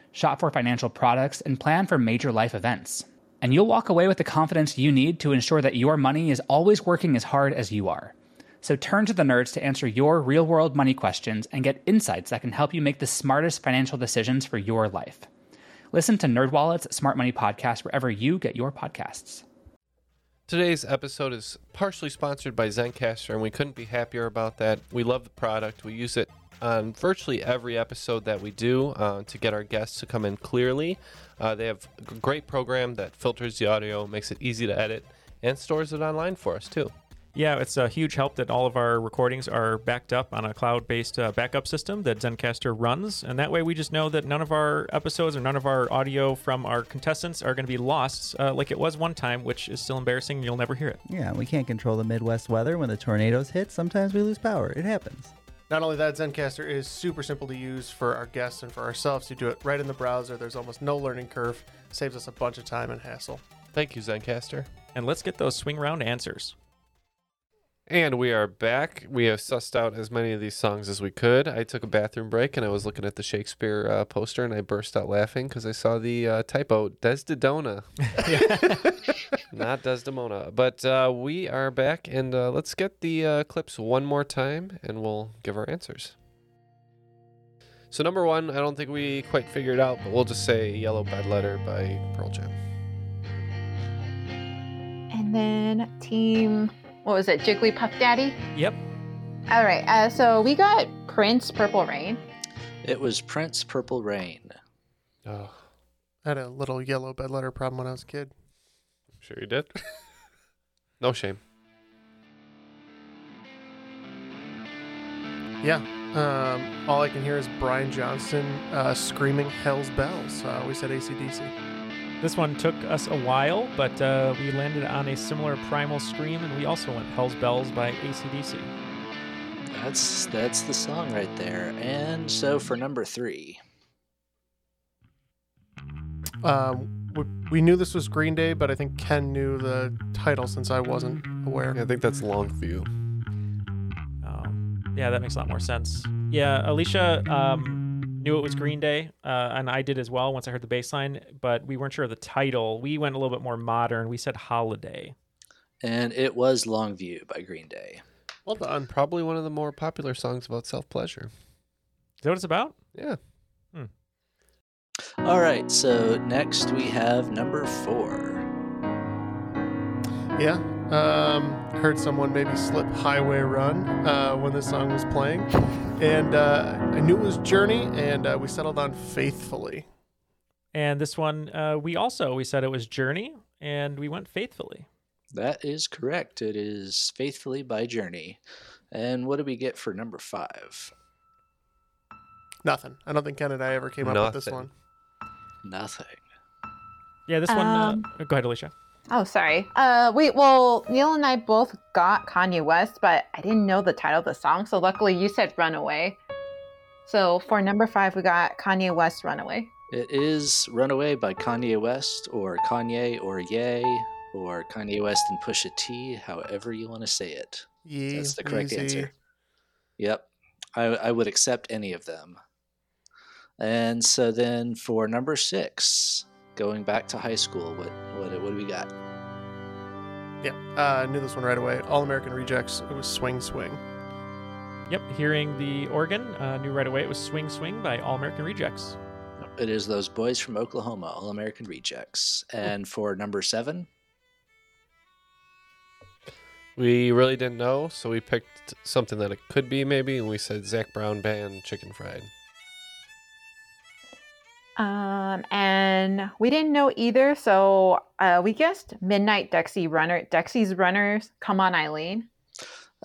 Speaker 2: shop for financial products, and plan for major life events. And you'll walk away with the confidence you need to ensure that your money is always working as hard as you are. So turn to the nerds to answer your real world money questions and get insights that can help you make the smartest financial decisions for your life. Listen to NerdWallet's Smart Money Podcast wherever you get your podcasts.
Speaker 3: Today's episode is partially sponsored by Zencastr, and we couldn't be happier about that. We love the product. We use it on virtually every episode that we do uh, to get our guests to come in clearly. Uh, they have a great program that filters the audio, makes it easy to edit, and stores it online for us too.
Speaker 5: Yeah, it's a huge help that all of our recordings are backed up on a cloud based uh, backup system that Zencastr runs. And that way we just know that none of our episodes or none of our audio from our contestants are going to be lost uh, like it was one time, which is still embarrassing. You'll never hear it.
Speaker 12: Yeah, we can't control the Midwest weather. When the tornadoes hit, sometimes we lose power. It happens.
Speaker 6: Not only that, Zencastr is super simple to use for our guests and for ourselves. to do it right in the browser. There's almost no learning curve. Saves us a bunch of time and hassle.
Speaker 3: Thank you, Zencastr.
Speaker 5: And let's get those swing round answers.
Speaker 3: And we are back. We have sussed out as many of these songs as we could. I took a bathroom break and I was looking at the Shakespeare uh, poster and I burst out laughing because I saw the uh, typo Desdemona. Not Desdemona. But uh, we are back and uh, let's get the uh, clips one more time and we'll give our answers. So, number one, I don't think we quite figured out, but we'll just say Yellow Ledbetter by Pearl Jam.
Speaker 7: And then team, what was it, Jigglypuff Daddy?
Speaker 5: Yep.
Speaker 7: All right, uh, so we got Prince Purple Rain.
Speaker 8: It was Prince Purple Rain.
Speaker 3: Oh,
Speaker 6: I had a little yellow bed letter problem when I was a kid.
Speaker 3: I'm sure you did. no shame.
Speaker 6: Yeah. Um, all I can hear is Brian Johnson uh, screaming Hell's Bells. Uh, we said ACDC.
Speaker 5: This one took us a while, but uh, we landed on a similar primal scream, and we also went Hell's Bells by ACDC.
Speaker 8: That's that's the song right there. And so for number three,
Speaker 6: Um, we, we knew this was Green Day, but I think Ken knew the title since I wasn't aware.
Speaker 3: I think that's Longview.
Speaker 5: Um, yeah, that makes a lot more sense. Yeah, Alicia um, knew it was Green Day, uh, and I did as well once I heard the bass line, but we weren't sure of the title. We went a little bit more modern. We said Holiday.
Speaker 8: and it was Longview by Green Day.
Speaker 6: Well done.
Speaker 3: Probably one of the more popular songs about self pleasure.
Speaker 5: Is that what it's about?
Speaker 3: Yeah.
Speaker 8: All right, so next we have number four.
Speaker 6: Yeah. Um, heard someone maybe slip Highway Run uh, when this song was playing. And uh, I knew it was Journey, and uh, we settled on Faithfully.
Speaker 5: And this one, uh, we also we said it was Journey, and we went Faithfully.
Speaker 8: That is correct. It is Faithfully by Journey. And what do we get for number five?
Speaker 6: Nothing. I don't think Ken and I ever came up with this one.
Speaker 8: Nothing.
Speaker 5: Yeah, this one.
Speaker 7: Um,
Speaker 5: Uh, go ahead, Alicia.
Speaker 7: Oh, sorry. Uh, wait. Well, Neil and I both got Kanye West, but I didn't know the title of the song. So luckily, you said "Runaway." So for number five, we got Kanye West "Runaway."
Speaker 8: It is Runaway by Kanye West, or Kanye, or Ye, or Kanye West and Pusha T, however you want to say it.
Speaker 6: Yee,
Speaker 8: That's the correct
Speaker 6: Weezy.
Speaker 8: answer. Yep. I, I would accept any of them. And so then for number six, going back to high school, what what what do we got?
Speaker 6: Yeah. Uh, I knew this one right away. All American Rejects. It was Swing Swing.
Speaker 5: Yep, hearing the organ, uh, knew right away it was "Swing Swing" by All American Rejects.
Speaker 8: It is those boys from Oklahoma, All American Rejects. And for number seven,
Speaker 3: We really didn't know, so we picked something that it could be maybe, and we said Zac Brown Band Chicken Fried.
Speaker 7: Um, and we didn't know either, so uh, we guessed Midnight Dexy Runner. Dexy's Runners, Come On Eileen.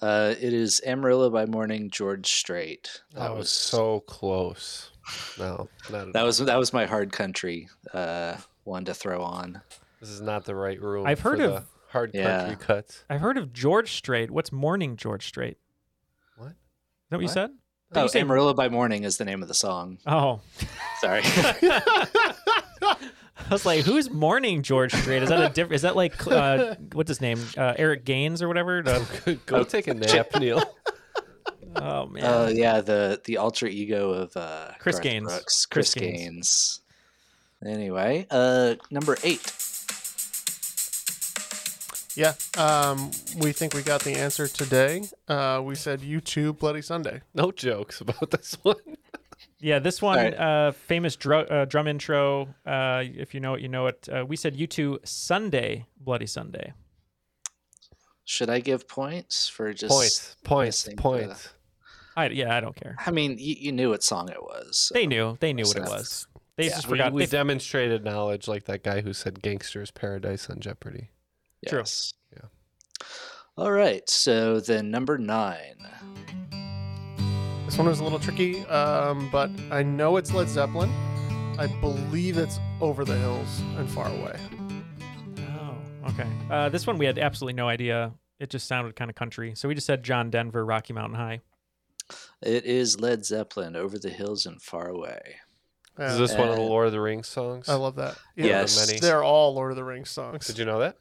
Speaker 8: Uh, it is Amarillo by Morning, George Strait.
Speaker 3: That was so close. No, not
Speaker 8: That was that was my hard country uh, one to throw on.
Speaker 3: This is not the right room.
Speaker 5: I've heard
Speaker 3: for
Speaker 5: of-
Speaker 3: the hard
Speaker 8: Yeah.
Speaker 3: country cuts.
Speaker 5: I've heard of George Strait. What's Morning George Strait?
Speaker 3: What?
Speaker 5: Is that what, you said? Did
Speaker 8: Oh,
Speaker 5: you say-
Speaker 8: Amarillo by Morning is the name of the song.
Speaker 5: Oh,
Speaker 8: Sorry.
Speaker 5: I was like, who's Morning George Strait? Is that a different? Is that like uh, what's his name? Uh, Eric Gaines or whatever? The-
Speaker 3: Go take a nap, Neil.
Speaker 5: oh man.
Speaker 8: Oh yeah, the the alter ego of uh,
Speaker 5: Chris
Speaker 8: Garth
Speaker 5: Gaines.
Speaker 8: Brooks,
Speaker 5: Chris
Speaker 8: Chris,
Speaker 5: Gaines.
Speaker 8: Gaines. Anyway, uh, number eight.
Speaker 6: Yeah, um, we think we got the answer today. Uh, we said U2 Bloody Sunday.
Speaker 3: No jokes about this one.
Speaker 5: Yeah, this one,
Speaker 8: Alright.
Speaker 5: uh, famous dru- uh, drum intro. Uh, if you know it, you know it. Uh, we said U2 Sunday, Bloody Sunday.
Speaker 8: Should I give points for just
Speaker 3: Points, points, points.
Speaker 5: I yeah, I don't care.
Speaker 8: I mean, you, you knew what song it was. so-
Speaker 5: They knew. They knew what it was. They
Speaker 8: Yeah.
Speaker 5: just
Speaker 3: We,
Speaker 5: forgot.
Speaker 3: we
Speaker 5: they-
Speaker 3: demonstrated knowledge like that guy who said Gangsta's Paradise on Jeopardy.
Speaker 5: True.
Speaker 8: Yes.
Speaker 3: Yeah.
Speaker 8: All right. So then number nine.
Speaker 6: This one was a little tricky, um, but I know it's Led Zeppelin. I believe it's Over the Hills and Far Away.
Speaker 5: Oh, okay. Uh, this one we had absolutely no idea. It just sounded kind of country. So we just said John Denver, Rocky Mountain High.
Speaker 8: It is Led Zeppelin, Over the Hills and Far Away.
Speaker 3: Is this one of the Lord of the Rings songs?
Speaker 6: I love that.
Speaker 3: One of the
Speaker 8: Yes.
Speaker 3: many.
Speaker 6: They're all Lord of the Rings songs.
Speaker 3: Did you know that?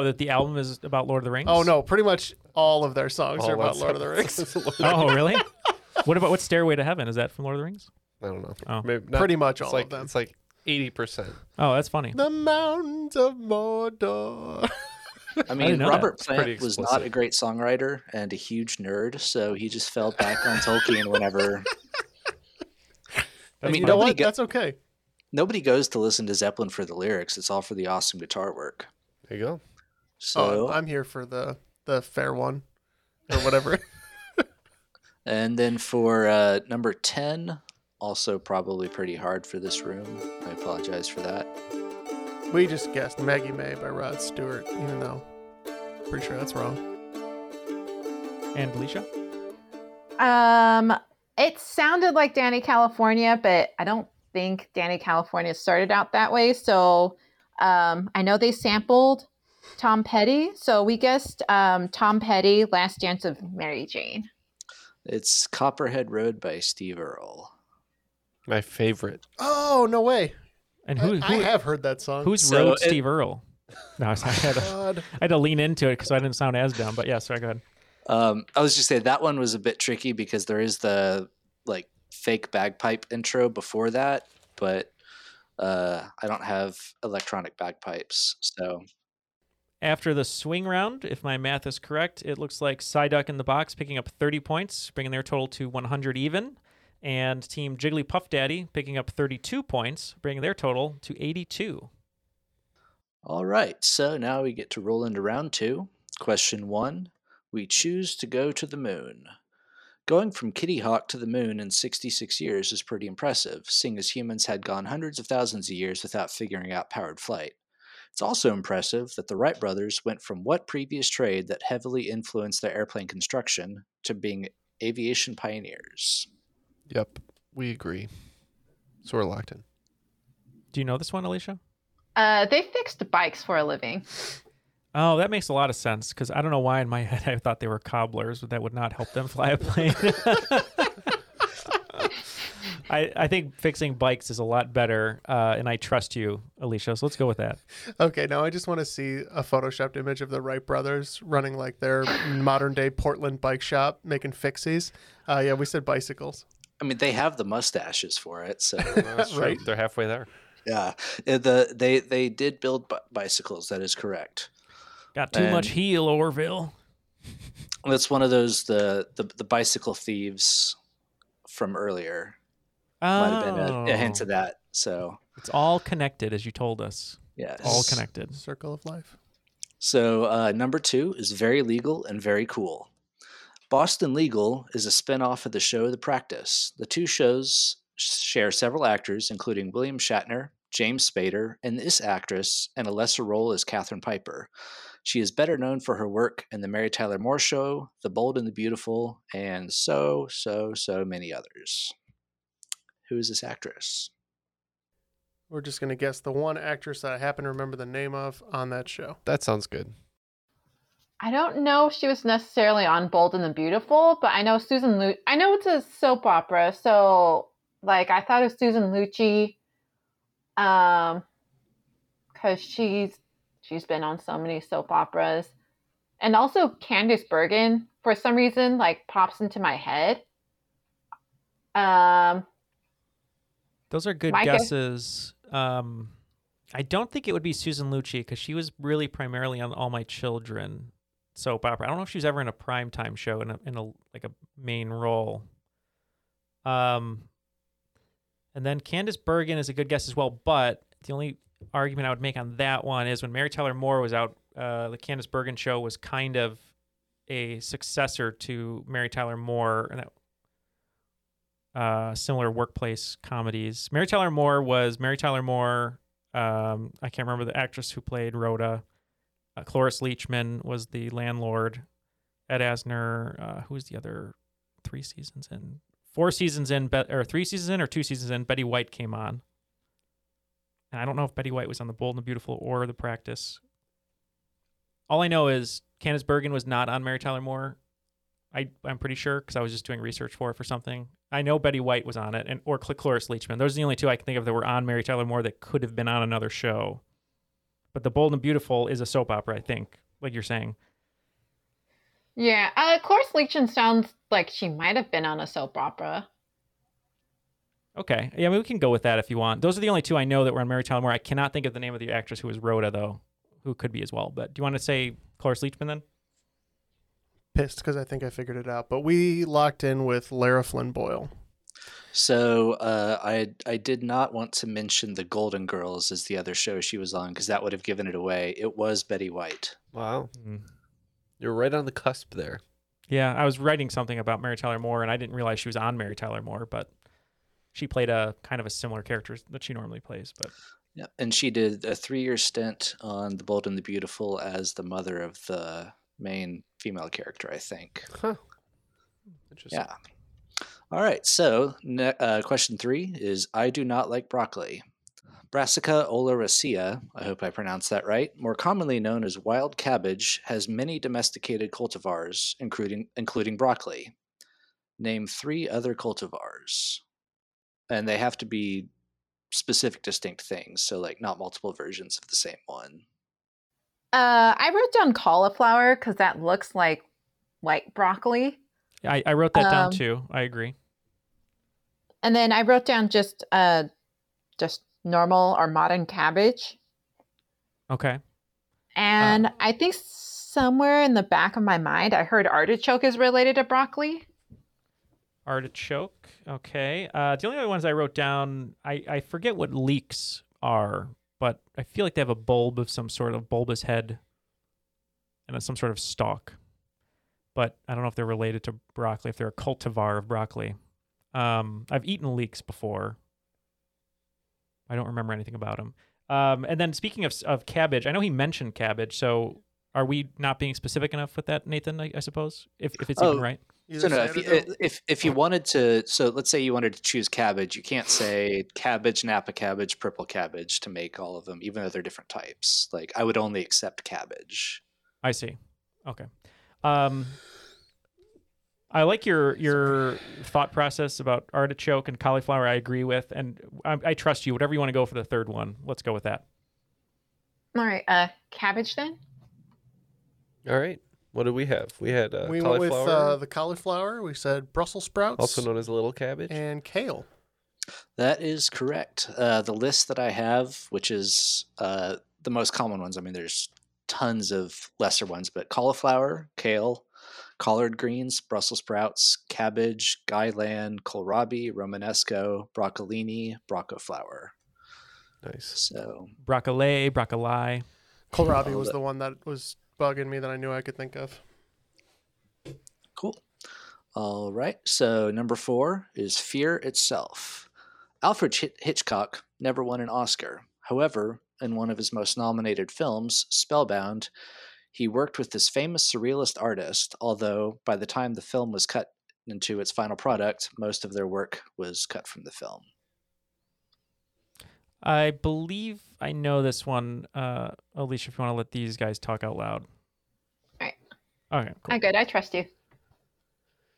Speaker 5: Oh, that the album is about Lord of the Rings.
Speaker 6: Oh no, pretty much all of their songs
Speaker 3: All
Speaker 6: are about
Speaker 3: that's-
Speaker 6: Lord of the Rings.
Speaker 3: that's Lord of the
Speaker 5: Oh, really? what about what Stairway to Heaven? Is that from Lord of the Rings?
Speaker 3: I don't know.
Speaker 5: Oh.
Speaker 3: Maybe not-
Speaker 6: Pretty much
Speaker 3: it's
Speaker 6: all
Speaker 3: like,
Speaker 6: of them.
Speaker 3: It's like eighty percent.
Speaker 5: Oh, that's funny.
Speaker 6: the Mountains of Mordor.
Speaker 8: I mean,
Speaker 5: didn't know that.
Speaker 8: Robert
Speaker 3: It's pretty
Speaker 8: Plant was not
Speaker 3: explicit.
Speaker 8: a great songwriter and a huge nerd, so he just fell back on Tolkien whenever. I mean,
Speaker 6: you know
Speaker 8: nobody
Speaker 6: what?
Speaker 8: go-
Speaker 6: That's okay.
Speaker 8: nobody goes to listen to Zeppelin for the lyrics. It's all for the awesome guitar work.
Speaker 3: There you go.
Speaker 8: So,
Speaker 6: oh, I'm here for the the fair one or whatever.
Speaker 8: and then for uh, number ten, also probably pretty hard for this room. I apologize for that.
Speaker 6: we just guessed Maggie May by Rod Stewart, even though pretty sure that's wrong.
Speaker 5: And Alicia?
Speaker 7: Um, it sounded like Dani California, but I don't think Dani California started out that way. So um, I know they sampled Tom Petty. So we guessed um, Tom Petty, Last Dance of Mary Jane.
Speaker 8: It's Copperhead Road by Steve Earle.
Speaker 3: My favorite.
Speaker 6: Oh no way!
Speaker 5: And who,
Speaker 6: I, I have heard that song.
Speaker 5: who's
Speaker 8: So
Speaker 5: wrote
Speaker 8: it-
Speaker 5: Steve Earle? No, I had, to,
Speaker 6: God.
Speaker 5: I had to lean into it because I didn't sound as dumb. But yeah, sorry, go ahead.
Speaker 8: Um, I was just saying that one was a bit tricky because there is the like fake bagpipe intro before that, but uh, I don't have electronic bagpipes, so
Speaker 5: After the swing round, if my math is correct, it looks like Psyduck in the box picking up 30 points, bringing their total to 100 even. And Team Jiggly Puff Daddy picking up 32 points, bringing their total to 82.
Speaker 8: All right, so now we get to roll into round two. Question one We choose to go to the moon. Going from Kitty Hawk to the moon in 66 years is pretty impressive, seeing as humans had gone hundreds of thousands of years without figuring out powered flight. It's also impressive that the Wright brothers went from what previous trade that heavily influenced their airplane construction to being aviation pioneers.
Speaker 3: Yep, we agree. So we're locked in.
Speaker 5: Do you know this one, Alicia?
Speaker 7: Uh, they fixed bikes for a living.
Speaker 5: Oh, that makes a lot of sense because I don't know why in my head I thought they were cobblers, but that would not help them fly a plane. I, I think fixing bikes is a lot better, uh, and I trust you, Alicia. So let's go with that.
Speaker 6: Okay, now I just want to see a photoshopped image of the Wright brothers running like their modern day Portland bike shop making fixies. Uh, yeah, we said bicycles.
Speaker 8: I mean, they have the mustaches for it, so
Speaker 3: That's.
Speaker 6: Right.
Speaker 3: They're halfway there.
Speaker 8: yeah. Uh, The they they did build bi- bicycles. That is correct.
Speaker 5: Got too much heel, Orville.
Speaker 8: That's one of those the the, the bicycle thieves from earlier. Might have been a, a hint
Speaker 5: Oh.
Speaker 8: of that. So
Speaker 5: It's all connected, as you told us.
Speaker 8: yes,
Speaker 5: All connected.
Speaker 6: Circle of life.
Speaker 8: So, uh, number two is Very Legal and Very Cool. Boston Legal is a spin off of the show The Practice. The two shows share several actors, including William Shatner, James Spader, and this actress and a lesser role as Catherine Piper. She is better known for her work in The Mary Tyler Moore Show, The Bold and the Beautiful, and so, so, so many others. Who is this actress?
Speaker 6: We're just going to guess the one actress that I happen to remember the name of on that show.
Speaker 3: That sounds good.
Speaker 7: I don't know if she was necessarily on Bold and the Beautiful, but I know Susan Lu- I know it's a soap opera, so like I thought of Susan Lucci um cuz she's she's been on so many soap operas. And also Candice Bergen for some reason like pops into my head. Um
Speaker 5: Those are good
Speaker 7: guess-
Speaker 5: guesses. Um, I don't think it would be Susan Lucci because she was really primarily on All My Children soap opera. I don't know if she was ever in a primetime show in a in a like a main role. Um, and then Candice Bergen is a good guess as well, but the only argument I would make on that one is when Mary Tyler Moore was out, uh, the Candice Bergen show was kind of a successor to Mary Tyler Moore, and that uh, similar workplace comedies. Mary Tyler Moore was Mary Tyler Moore. Um, I can't remember the actress who played Rhoda. Uh, Cloris Leachman was the landlord. Ed Asner, uh, who was the other three seasons in? Four seasons in, Be- or three seasons in, or two seasons in. Betty White came on. And I don't know if Betty White was on The Bold and the Beautiful or The Practice. All I know is Candice Bergen was not on Mary Tyler Moore. I I'm pretty sure because I was just doing research for it for something. I know Betty White was on it, and or Cl- Cloris Leachman. Those are the only two I can think of that were on Mary Tyler Moore that could have been on another show. But The Bold and Beautiful is a soap opera, I think, like you're saying.
Speaker 7: yeah, uh Cloris Leachman sounds like she might have been on a soap opera.
Speaker 5: Okay, yeah, I mean, we can go with that if you want. Those are the only two I know that were on Mary Tyler Moore. I cannot think of the name of the actress who was Rhoda though, who could be as well. But do you want to say Cloris Leachman then?
Speaker 6: Pissed because I think I figured it out. But we locked in with Lara Flynn Boyle.
Speaker 8: So uh, I I did not want to mention the Golden Girls as the other show she was on because that would have given it away. It was Betty White.
Speaker 3: Wow. You're right on the cusp there.
Speaker 5: Yeah, I was writing something about Mary Tyler Moore, and I didn't realize she was on Mary Tyler Moore, but she played a kind of a similar character that she normally plays. But
Speaker 8: Yeah, and she did a three-year stint on The Bold and the Beautiful as the mother of the main female character, I think.
Speaker 3: Huh. Interesting.
Speaker 8: Yeah. All right. So, ne- uh, question three is: I do not like broccoli. Brassica oleracea, I hope I pronounced that right, more commonly known as wild cabbage, has many domesticated cultivars, including including broccoli. Name three other cultivars, and they have to be specific, distinct things. So, like, not multiple versions of the same one.
Speaker 7: Uh, I wrote down cauliflower because that looks like white broccoli.
Speaker 5: I, I wrote that down
Speaker 7: Um,
Speaker 5: too. I agree.
Speaker 7: And then I wrote down just uh just normal or modern cabbage.
Speaker 5: Okay.
Speaker 7: And I think somewhere in the back of my mind I heard artichoke is related to broccoli.
Speaker 5: Artichoke. Okay. Uh, the only other ones I wrote down, I, I forget what leeks are, but I feel like they have a bulb of some sort of bulbous head and some sort of stalk. But I don't know if they're related to broccoli, if they're a cultivar of broccoli. Um, I've eaten leeks before. I don't remember anything about them. Um, and then speaking of, of cabbage, I know he mentioned cabbage. So are we not being specific enough with that, Nathan? I, I suppose, if, if it's even right.
Speaker 8: So no, if you, if if you wanted to, so let's say you wanted to choose cabbage, you can't say cabbage, Napa cabbage, purple cabbage to make all of them, even though they're different types. Like I would only accept cabbage.
Speaker 5: I see. Okay. Um, I like your your thought process about artichoke and cauliflower. I agree with, and I, I trust you. Whatever you want to go for the third one, let's go with that.
Speaker 7: All right, uh cabbage then?
Speaker 3: All right. What did we have? We had uh,
Speaker 6: we went
Speaker 3: cauliflower,
Speaker 6: with uh, the cauliflower. We said Brussels sprouts.
Speaker 3: also known as little cabbage.
Speaker 6: and kale.
Speaker 8: That is correct. Uh, the list that I have, which is uh, the most common ones. I mean, there's tons of lesser ones, but cauliflower, kale, collard greens, Brussels sprouts, cabbage, gai lan, kohlrabi, romanesco, broccolini, broccoflower.
Speaker 3: Nice.
Speaker 8: So
Speaker 5: Broccoli, broccoli.
Speaker 6: Kohlrabi was
Speaker 8: the-
Speaker 6: the one that was bugging me that I knew I could think of.
Speaker 8: Cool. All right. So number four is Fear itself. Alfred Hit- Hitchcock never won an Oscar. However, in one of his most nominated films, Spellbound, he worked with this famous surrealist artist, although by the time the film was cut into its final product, most of their work was cut from the film.
Speaker 5: I believe I know this one. Uh, Alicia, if you want to let these guys talk out loud.
Speaker 7: Right.
Speaker 5: Okay. Cool.
Speaker 7: I'm good. I trust you.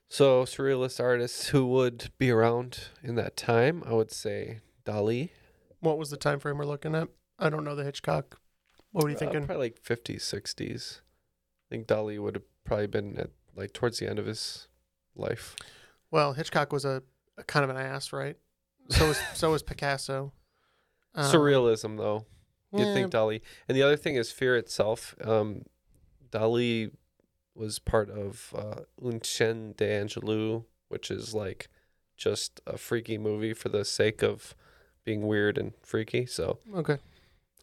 Speaker 3: So, surrealist artists who would be around in that time, I would say Dali.
Speaker 6: What was the time frame we're looking at? I don't know the Hitchcock. What were you
Speaker 3: Uh,
Speaker 6: thinking?
Speaker 3: probably like 50s, 60s. I think Dali would have probably been at like towards the end of his life.
Speaker 6: Well, Hitchcock was a, a kind of an ass, right? So was so was Picasso. Um,
Speaker 3: Surrealism, though. You'd
Speaker 6: yeah.
Speaker 3: think Dali. And the other thing is fear itself. Um, Dali was part of uh, Un Chien Andalou, which is like just a freaky movie for the sake of being weird and freaky. So
Speaker 6: Okay.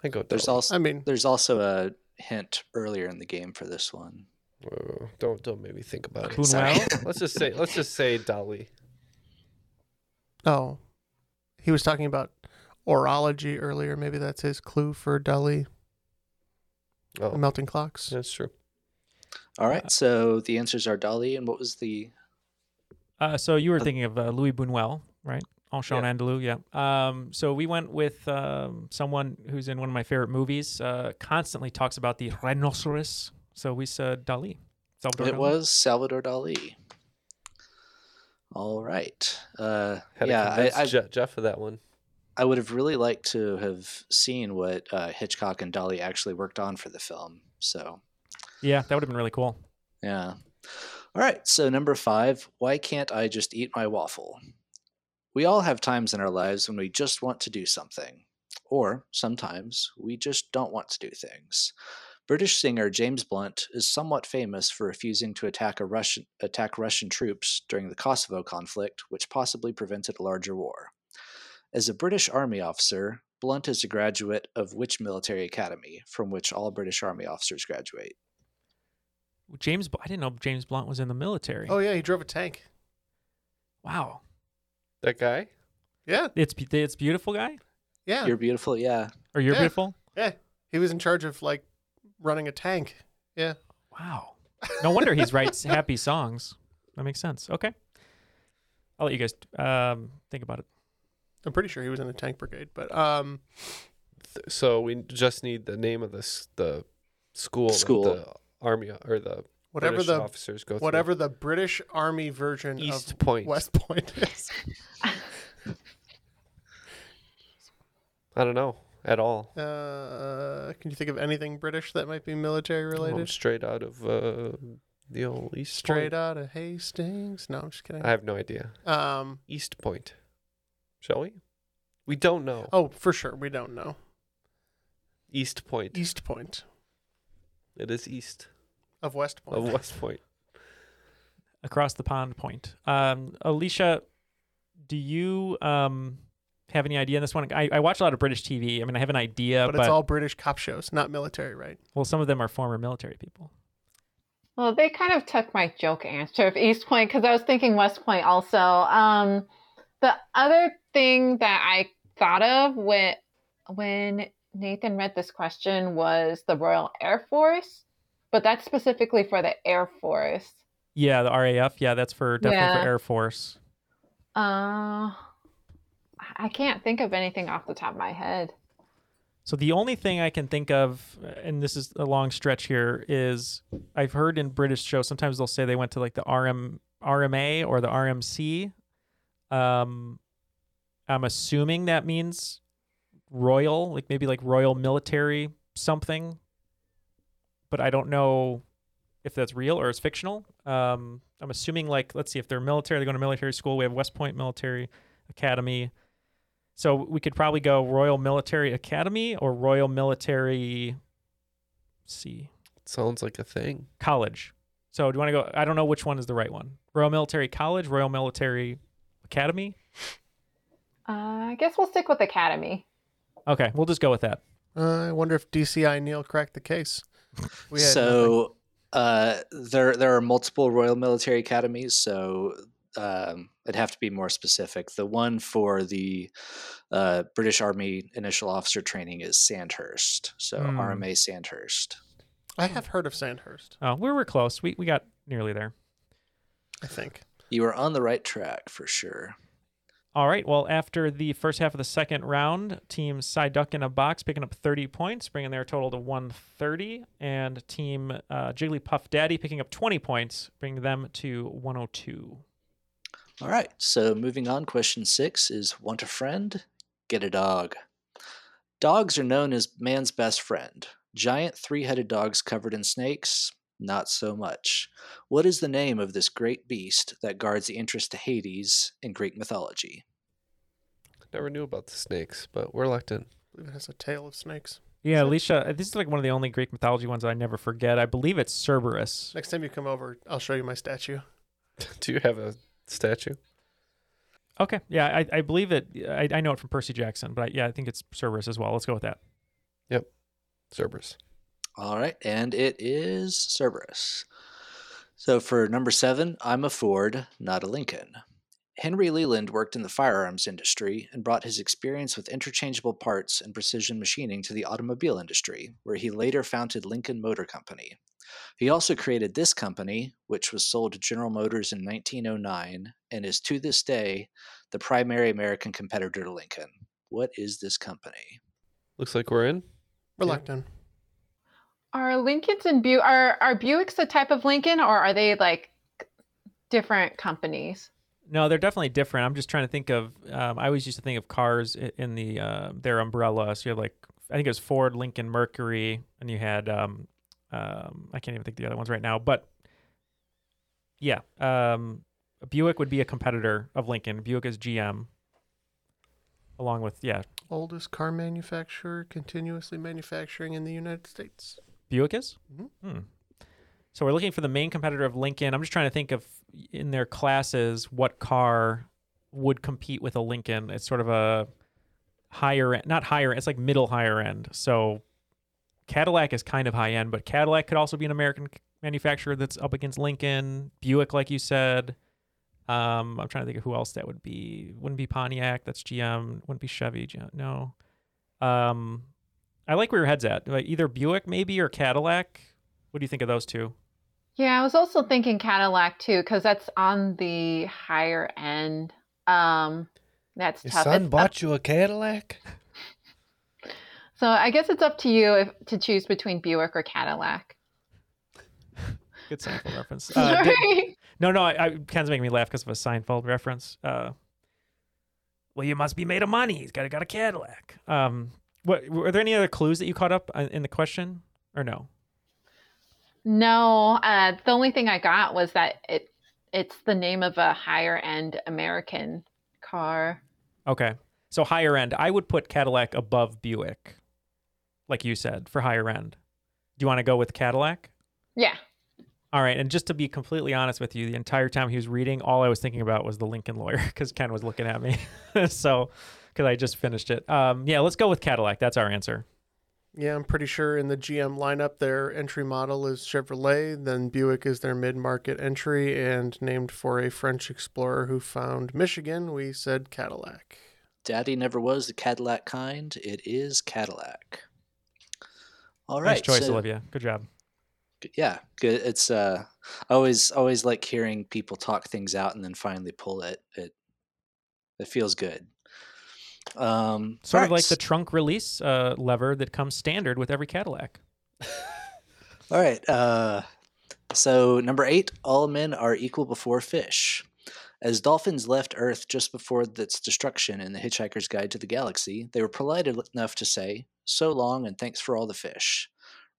Speaker 3: I go.
Speaker 8: There's also
Speaker 6: I mean-
Speaker 8: there's also a hint earlier in the game for this one.
Speaker 3: Uh, don't don't make me think about
Speaker 8: Okay,
Speaker 3: it.
Speaker 8: sorry.
Speaker 3: let's just say let's just say Dali.
Speaker 6: Oh, he was talking about horology earlier. Maybe that's his clue for Dali.
Speaker 3: Oh,
Speaker 6: The melting clocks.
Speaker 3: that's true.
Speaker 8: All right. So the answers are Dali, and what was the
Speaker 5: Uh, so you were thinking of uh, Luis Buñuel, right? Enchanté
Speaker 3: Yeah.
Speaker 5: Andalou, yeah. Um, so we went with um, someone who's in one of my favorite movies. Uh, constantly talks about the rhinoceros. So we said Dali. Salvador
Speaker 8: It
Speaker 5: Dali.
Speaker 8: was Salvador Dali. All right. Uh,
Speaker 3: Had
Speaker 8: yeah,
Speaker 3: convince
Speaker 8: I, I,
Speaker 3: Je- Jeff of that one.
Speaker 8: I would have really liked to have seen what uh, Hitchcock and Dali actually worked on for the film. So,
Speaker 5: Yeah, that would have been really cool.
Speaker 8: yeah. All right. So, number five why can't I just eat my waffle? We all have times in our lives when we just want to do something, or sometimes we just don't want to do things. British singer James Blunt is somewhat famous for refusing to attack a Russian attack Russian troops during the Kosovo conflict, which possibly prevented a larger war. As a British Army officer, Blunt is a graduate of which military academy, from which all British Army officers graduate?
Speaker 5: James, Bl- I didn't know James Blunt was in the military.
Speaker 6: Oh yeah, he drove a tank.
Speaker 5: wow.
Speaker 3: That guy.
Speaker 6: Yeah,
Speaker 5: It's it's beautiful guy
Speaker 6: yeah,
Speaker 8: You're beautiful, yeah.
Speaker 5: or you're
Speaker 6: Yeah.
Speaker 5: beautiful.
Speaker 6: yeah. He was in charge of like running a tank. Yeah.
Speaker 5: Wow. No wonder he's writes happy songs. That makes sense. Okay. I'll let you guys um, think about it.
Speaker 6: I'm pretty sure he was in the tank brigade, but um,
Speaker 3: So we just need the name of this the school,
Speaker 8: School.
Speaker 3: the army or the
Speaker 6: whatever
Speaker 3: British
Speaker 6: the
Speaker 3: officers go
Speaker 6: whatever the British Army version.
Speaker 3: East
Speaker 6: of
Speaker 3: Point.
Speaker 6: West Point is.
Speaker 3: I don't know at all.
Speaker 6: Uh, can you think of anything British that might be military
Speaker 3: I'm
Speaker 6: related?
Speaker 3: straight out of uh, the old East
Speaker 6: Straight
Speaker 3: Point.
Speaker 6: out of Hastings? No, I'm just kidding.
Speaker 3: I have no idea.
Speaker 6: Um,
Speaker 3: East Point. Shall we? We don't know.
Speaker 6: oh, for sure, we don't know.
Speaker 3: East Point.
Speaker 6: East Point
Speaker 3: It is east
Speaker 6: of West Point.
Speaker 3: of West Point.
Speaker 5: Across the pond point. Um, Alicia, do you um, have any idea on this one? I, I watch a lot of British TV. I mean, I have an idea,
Speaker 6: but
Speaker 5: but,
Speaker 6: it's all British cop shows, not military, right?
Speaker 5: well, some of them are former military people.
Speaker 7: Well, they kind of took my joke answer of East Point because I was thinking West Point also. Um, the other thing that I thought of when when Nathan read this question was the Royal Air Force, but that's specifically for the Air Force.
Speaker 5: Yeah, the RAF. Yeah, that's for definitely
Speaker 7: Yeah.
Speaker 5: for Air Force.
Speaker 7: Uh, I can't think of anything off the top of my head.
Speaker 5: So the only thing I can think of, and this is a long stretch here, is I've heard in British shows sometimes they'll say they went to like the RM RMA or the RMC. Um, I'm assuming that means royal, like maybe like royal military something, but I don't know if that's real or it's fictional. Um, I'm assuming like let's see if they're military, they go to military school. We have West Point Military Academy. So we could probably go Royal Military Academy or Royal Military see
Speaker 3: Sounds like a thing.
Speaker 5: College. So do you want to go? I don't know which one is the right one. Royal Military College, Royal Military Academy.
Speaker 7: Uh, I guess we'll stick with Academy.
Speaker 5: Okay, we'll just go with that.
Speaker 6: Uh, I wonder if DCI Neil cracked the case. We had
Speaker 8: so uh, there there are multiple Royal Military Academies, so um, it'd have to be more specific. The one for the uh, British Army Initial Officer Training is Sandhurst, so
Speaker 5: Hmm.
Speaker 8: RMA Sandhurst.
Speaker 6: I have heard of Sandhurst.
Speaker 5: Oh, we were close. We we got nearly there.
Speaker 6: I think.
Speaker 8: You are on the right track for sure.
Speaker 5: All right. Well, after the first half of the second round, Team Psyduck in a box picking up 30 points, bringing their total to 130, and Team uh, Jigglypuff Daddy picking up 20 points, bringing them to 102.
Speaker 8: All right. So moving on, question six is want a friend? Get a dog. Dogs are known as man's best friend. Giant three headed dogs covered in snakes? Not so much. What is the name of this great beast that guards the entrance to Hades in Greek mythology?
Speaker 3: Never knew about the snakes, but we're locked in.
Speaker 6: It has a tail of snakes.
Speaker 5: Yeah, Alicia, this is like one of the only Greek mythology ones I never forget. I believe it's Cerberus.
Speaker 6: Next time you come over, I'll show you my statue.
Speaker 3: Do you have a statue?
Speaker 5: Okay. Yeah, I, I believe it. I, I know it from Percy Jackson, but I, yeah, I think it's Cerberus as well. Let's go with that.
Speaker 3: Yep. Cerberus.
Speaker 8: All right, and it is Cerberus. So for number seven, I'm a Ford, not a Lincoln. Henry Leland worked in the firearms industry and brought his experience with interchangeable parts and precision machining to the automobile industry, where he later founded Lincoln Motor Company. He also created this company, which was sold to General Motors in 1909 and is to this day the primary American competitor to Lincoln. What is this company?
Speaker 3: Looks like we're in.
Speaker 6: We're locked in.
Speaker 7: Are Lincolns and Bu are are Buicks a type of Lincoln, or are they like different companies?
Speaker 5: No, they're definitely different. I'm just trying to think of. Um, I always used to think of cars in the uh, their umbrella. So you have like I think it was Ford, Lincoln, Mercury, and you had um, um, I can't even think of the other ones right now. But yeah, um, Buick would be a competitor of Lincoln. Buick is GM, along with yeah,
Speaker 6: Oldest car manufacturer continuously manufacturing in the United States.
Speaker 5: Buick is.
Speaker 6: Mhm.
Speaker 5: Hmm. So we're looking for the main competitor of Lincoln. I'm just trying to think of in their classes what car would compete with a Lincoln. It's sort of a higher end, not higher. It's like middle higher end. So Cadillac is kind of high end, but Cadillac could also be an American manufacturer that's up against Lincoln. Buick, like you said. Um, I'm trying to think of who else that would be. Wouldn't be Pontiac. That's GM. Wouldn't be Chevy. G- No. Um, I like where your head's at. Like either Buick maybe or Cadillac. What do you think of those two?
Speaker 7: Yeah, I was also thinking Cadillac too, because that's on the higher end. Um, that's
Speaker 3: Your
Speaker 7: tough.
Speaker 3: son
Speaker 7: It's up-
Speaker 3: bought you a Cadillac?
Speaker 7: so I guess it's up to you if, to choose between Buick or Cadillac.
Speaker 5: Good Seinfeld reference. Uh, did-
Speaker 7: Sorry.
Speaker 5: no, no, I, I, Ken's making me laugh because of a Seinfeld reference. Uh, well, you must be made of money. He's got a, got a Cadillac. Um, what were there any other clues that you caught up in in the question, or no?
Speaker 7: No, uh, the only thing I got was that it it's the name of a higher end American car.
Speaker 5: Okay, so higher end. I would put Cadillac above Buick, like you said, for higher end. Do you want to go with Cadillac?
Speaker 7: Yeah.
Speaker 5: All right, and just to be completely honest with you, the entire time he was reading, all I was thinking about was the Lincoln Lawyer because Ken was looking at me. so, because I just finished it. Um, yeah, let's go with Cadillac. That's our answer.
Speaker 6: Yeah, I'm pretty sure in the GM lineup, their entry model is Chevrolet. Then Buick is their mid market entry, and named for a French explorer who found Michigan, we said Cadillac.
Speaker 8: Daddy never was the Cadillac kind. It is Cadillac. All right.
Speaker 5: nice
Speaker 8: right.
Speaker 5: choice,
Speaker 8: so-
Speaker 5: Olivia. Good job.
Speaker 8: yeah good it's uh I always always like hearing people talk things out and then finally pull it it it feels good um
Speaker 5: Sort of like the trunk release uh, lever that comes standard with every Cadillac.
Speaker 8: all right uh so number eight all men are equal before fish. As dolphins left earth just before its destruction in the hitchhiker's guide to the galaxy they were polite enough to say so long and thanks for all the fish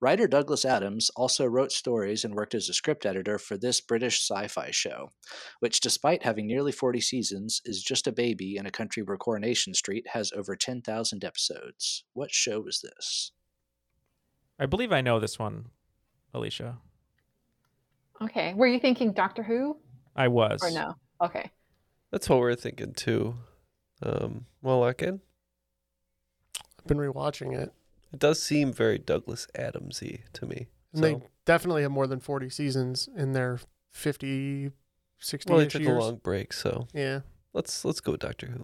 Speaker 8: Writer Douglas Adams also wrote stories and worked as a script editor for this British sci fi show, which, despite having nearly 40 seasons, is just a baby in a country where Coronation Street has over 10,000 episodes. What show was this?
Speaker 5: I believe I know this one, Alicia.
Speaker 7: Okay. Were you thinking Doctor Who
Speaker 5: I was.
Speaker 7: or no? Okay.
Speaker 3: That's what we're thinking too. Um, well, I can.
Speaker 6: I've been rewatching it.
Speaker 3: It does seem very Douglas Adamsy to me.
Speaker 6: And they definitely have more than 40 seasons in their 50, 60
Speaker 3: well, they took
Speaker 6: years.
Speaker 3: a long break, so
Speaker 6: Yeah.
Speaker 3: let's let's go with Doctor Who.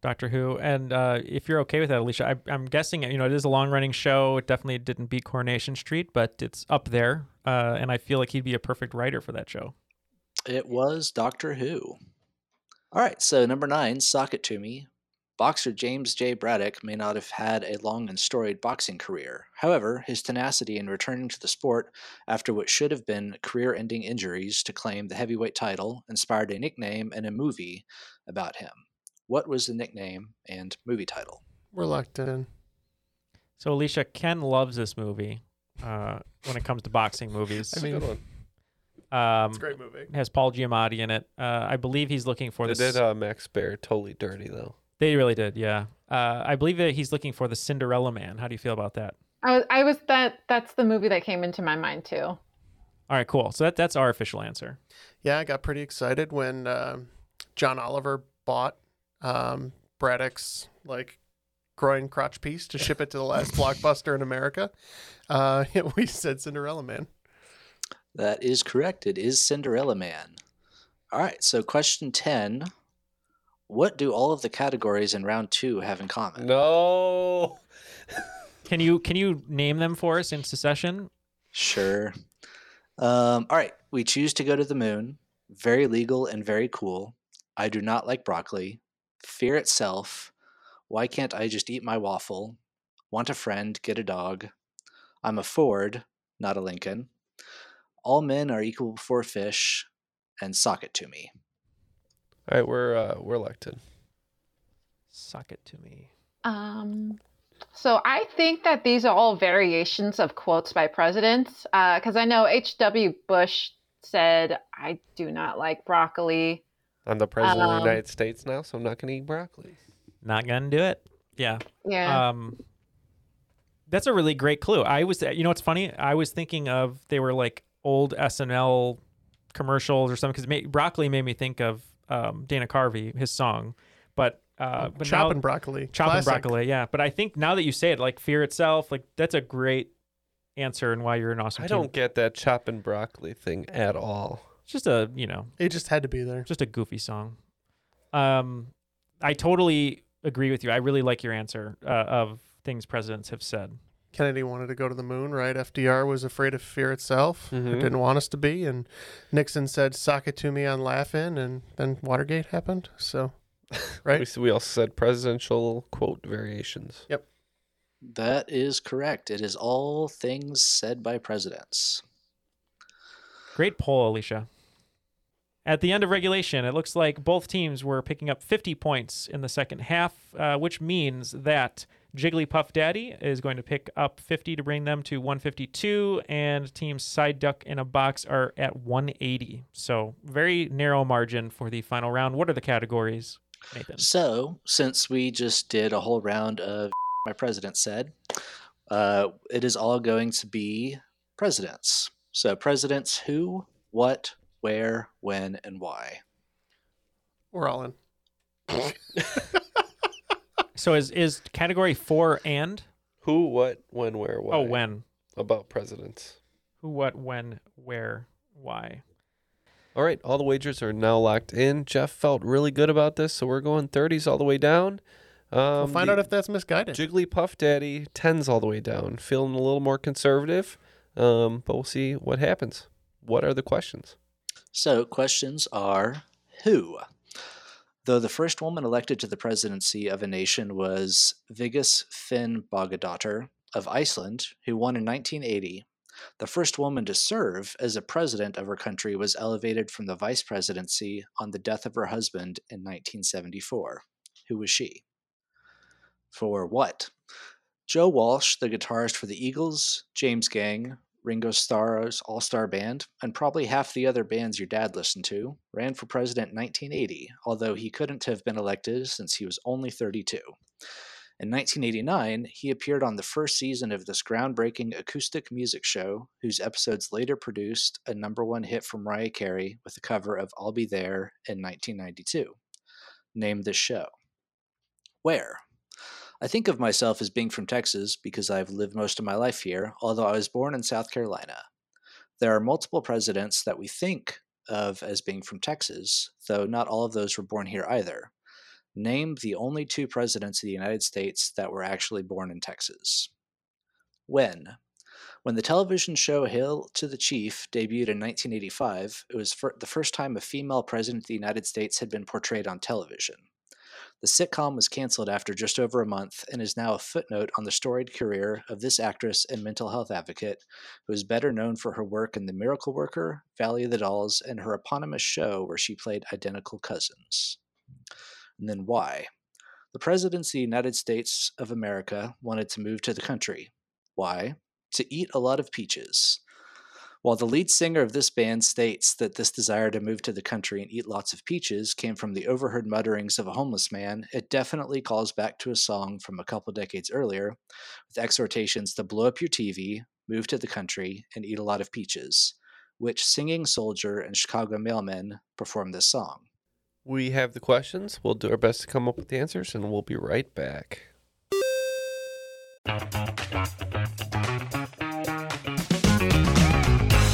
Speaker 5: Doctor Who. And uh, if you're okay with that, Alicia, I, I'm guessing you know it is a long running show. It definitely didn't beat Coronation Street, but it's up there. Uh, and I feel like he'd be a perfect writer for that show.
Speaker 8: It was Doctor Who. All right, so number nine, Sock It To Me. Boxer James J. Braddock may not have had a long and storied boxing career. However, his tenacity in returning to the sport after what should have been career ending injuries to claim the heavyweight title inspired a nickname and a movie about him. What was the nickname and movie title?
Speaker 6: We're locked in.
Speaker 5: So Alicia, Ken loves this movie uh, when it comes to boxing movies.
Speaker 6: I mean,
Speaker 3: Good.
Speaker 5: Um,
Speaker 6: It's a great movie.
Speaker 5: It has Paul Giamatti in it. Uh, I believe he's looking for
Speaker 3: They
Speaker 5: the.
Speaker 3: did uh, Max Baer totally dirty though.
Speaker 5: They really did, yeah. Uh, I believe that he's looking for the Cinderella Man. How do you feel about that?
Speaker 7: I was, I was that. That's the movie that came into my mind too.
Speaker 5: All right, cool. So that that's our official answer.
Speaker 6: Yeah, I got pretty excited when um, John Oliver bought um, Braddock's like groin crotch piece to ship it to the last blockbuster in America. Uh, we said Cinderella Man.
Speaker 8: That is correct. It is Cinderella Man. All right, so question 10. What do all of the categories in round two have in common?
Speaker 3: No.
Speaker 5: Can you can you name them for us in succession?
Speaker 8: Sure. Um, all right, we choose to go to the moon. Very legal and very cool. I do not like broccoli. Fear itself. Why can't I just eat my waffle? Want a friend, get a dog. I'm a Ford, not a Lincoln. All men are equal before fish, and sock it to me.
Speaker 3: All right, we're uh, we're locked in.
Speaker 5: Suck it to me.
Speaker 7: Um, so I think that these are all variations of quotes by presidents, because I know H.W. Bush said, "I do not like broccoli."
Speaker 3: I'm the president of
Speaker 7: Um,
Speaker 3: the United States now, so I'm not gonna eat broccoli.
Speaker 5: Not gonna do it. Yeah.
Speaker 7: Yeah.
Speaker 5: Um, that's a really great clue. I was, you know, what's funny? I was thinking of they were like old SNL commercials or something because broccoli made me think of um, Dana Carvey, his song. But uh, but now-
Speaker 6: Chopping broccoli.
Speaker 5: chopping
Speaker 6: Classic.
Speaker 5: broccoli, yeah. But I think now that you say it, like fear itself, like that's a great answer and why you're an awesome.
Speaker 3: I
Speaker 5: team.
Speaker 3: don't get that chopping broccoli thing at all.
Speaker 5: It's just a you know
Speaker 6: It just had to be there.
Speaker 5: just a goofy song. Um, I totally agree with you. I really like your answer uh, of things presidents have said.
Speaker 6: Kennedy wanted to go to the moon, right? FDR was afraid of fear itself.
Speaker 3: Mhm.
Speaker 6: Didn't want us to be. And Nixon said, sock it to me on laughing. And then Watergate happened. So, right?
Speaker 3: We, we also said presidential quote variations.
Speaker 6: Yep.
Speaker 8: That is correct. It is all things said by presidents.
Speaker 5: Great poll, Alicia. At the end of regulation, it looks like both teams were picking up 50 points in the second half, uh, which means that Jigglypuff Daddy is going to pick up 50 to bring them to 152, and Team Psyduck in a Box are at 180. So, very narrow margin for the final round. What are the categories, Nathan?
Speaker 8: So, since we just did a whole round of my president said, uh, it is all going to be presidents. So, presidents who, what, where, when, and why.
Speaker 6: We're all in.
Speaker 5: So, is, is category four and?
Speaker 3: Who, what, when, where, why?
Speaker 5: Oh, when.
Speaker 3: About presidents.
Speaker 5: Who, what, when, where, why.
Speaker 3: All right, all the wagers are now locked in. Jeff felt really good about this, so we're going 30s all the way down. Um,
Speaker 6: We'll find out if that's misguided.
Speaker 3: Jigglypuff Daddy 10s all the way down. Feeling a little more conservative, um, but we'll see what happens. What are the questions?
Speaker 8: So, questions are who? Though the first woman elected to the presidency of a nation was Vigdis Finnbogadottir of Iceland, who won in 1980, the first woman to serve as a president of her country was elevated from the vice presidency on the death of her husband in 1974. Who was she? For what? Joe Walsh, the guitarist for the Eagles, James Gang, Ringo Starr's All Star Band, and probably half the other bands your dad listened to, ran for president in 1980, although he couldn't have been elected since he was only 32. In 1989, he appeared on the first season of this groundbreaking acoustic music show, whose episodes later produced a number one hit from Mariah Carey with a cover of I'll Be There in 1992. Name this show. Where? I think of myself as being from Texas because I've lived most of my life here, although I was born in South Carolina. There are multiple presidents that we think of as being from Texas, though not all of those were born here either. Name the only two presidents of the United States that were actually born in Texas. When? When the television show Hail to the Chief debuted in 1985, it was the first time a female president of the United States had been portrayed on television. The sitcom was canceled after just over a month and is now a footnote on the storied career of this actress and mental health advocate, who is better known for her work in The Miracle Worker, Valley of the Dolls, and her eponymous show where she played identical cousins. And then why? The presidents of the United States of America wanted to move to the country. Why? To eat a lot of peaches. While the lead singer of this band states that this desire to move to the country and eat lots of peaches came from the overheard mutterings of a homeless man, it definitely calls back to a song from a couple decades earlier with exhortations to blow up your TV, move to the country, and eat a lot of peaches, which Singing Soldier and Chicago Mailmen performed this song.
Speaker 3: We have the questions. We'll do our best to come up with the answers, and we'll be right back.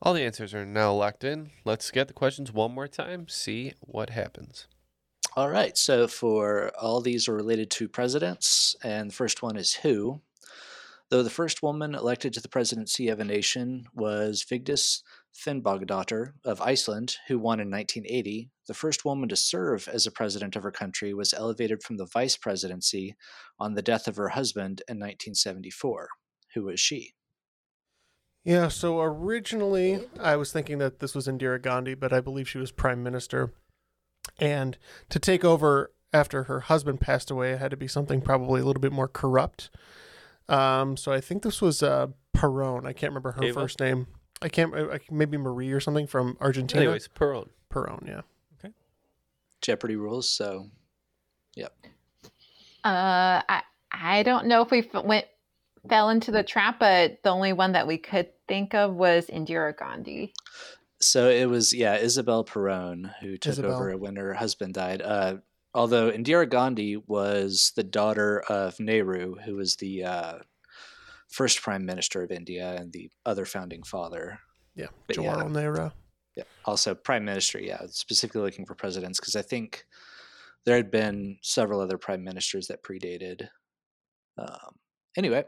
Speaker 3: All the answers are now locked in. Let's get the questions one more time, see what happens.
Speaker 8: All right, so for all these are related to presidents, and the first one is who. Though the first woman elected to the presidency of a nation was Vigdis Finnbogadottir of Iceland, who won in 1980, the first woman to serve as a president of her country was elevated from the vice presidency on the death of her husband in 1974. Who was she?
Speaker 6: Yeah, so originally I was thinking that this was Indira Gandhi, but I believe she was prime minister. And to take over after her husband passed away, it had to be something probably a little bit more corrupt. Um, so I think this was uh, Perón. I can't remember her
Speaker 3: Ava?
Speaker 6: first name. I can't. I, maybe Marie or something from Argentina.
Speaker 3: Anyways, Perón.
Speaker 6: Perón, yeah. Okay.
Speaker 8: Jeopardy rules, so yep.
Speaker 7: Uh, I I don't know if we went fell into the trap, but the only one that we could think of was Indira Gandhi.
Speaker 8: So it was yeah Isabel Perón who took
Speaker 6: Isabel.
Speaker 8: over when her husband died. Uh, although Indira Gandhi was the daughter of Nehru, who was the uh, first prime minister of India and the other founding father.
Speaker 6: Yeah,
Speaker 8: But
Speaker 6: Jawaharlal Nehru.
Speaker 8: Yeah. Also, prime minister. Yeah, specifically looking for presidents because I think there had been several other prime ministers that predated. Um, anyway,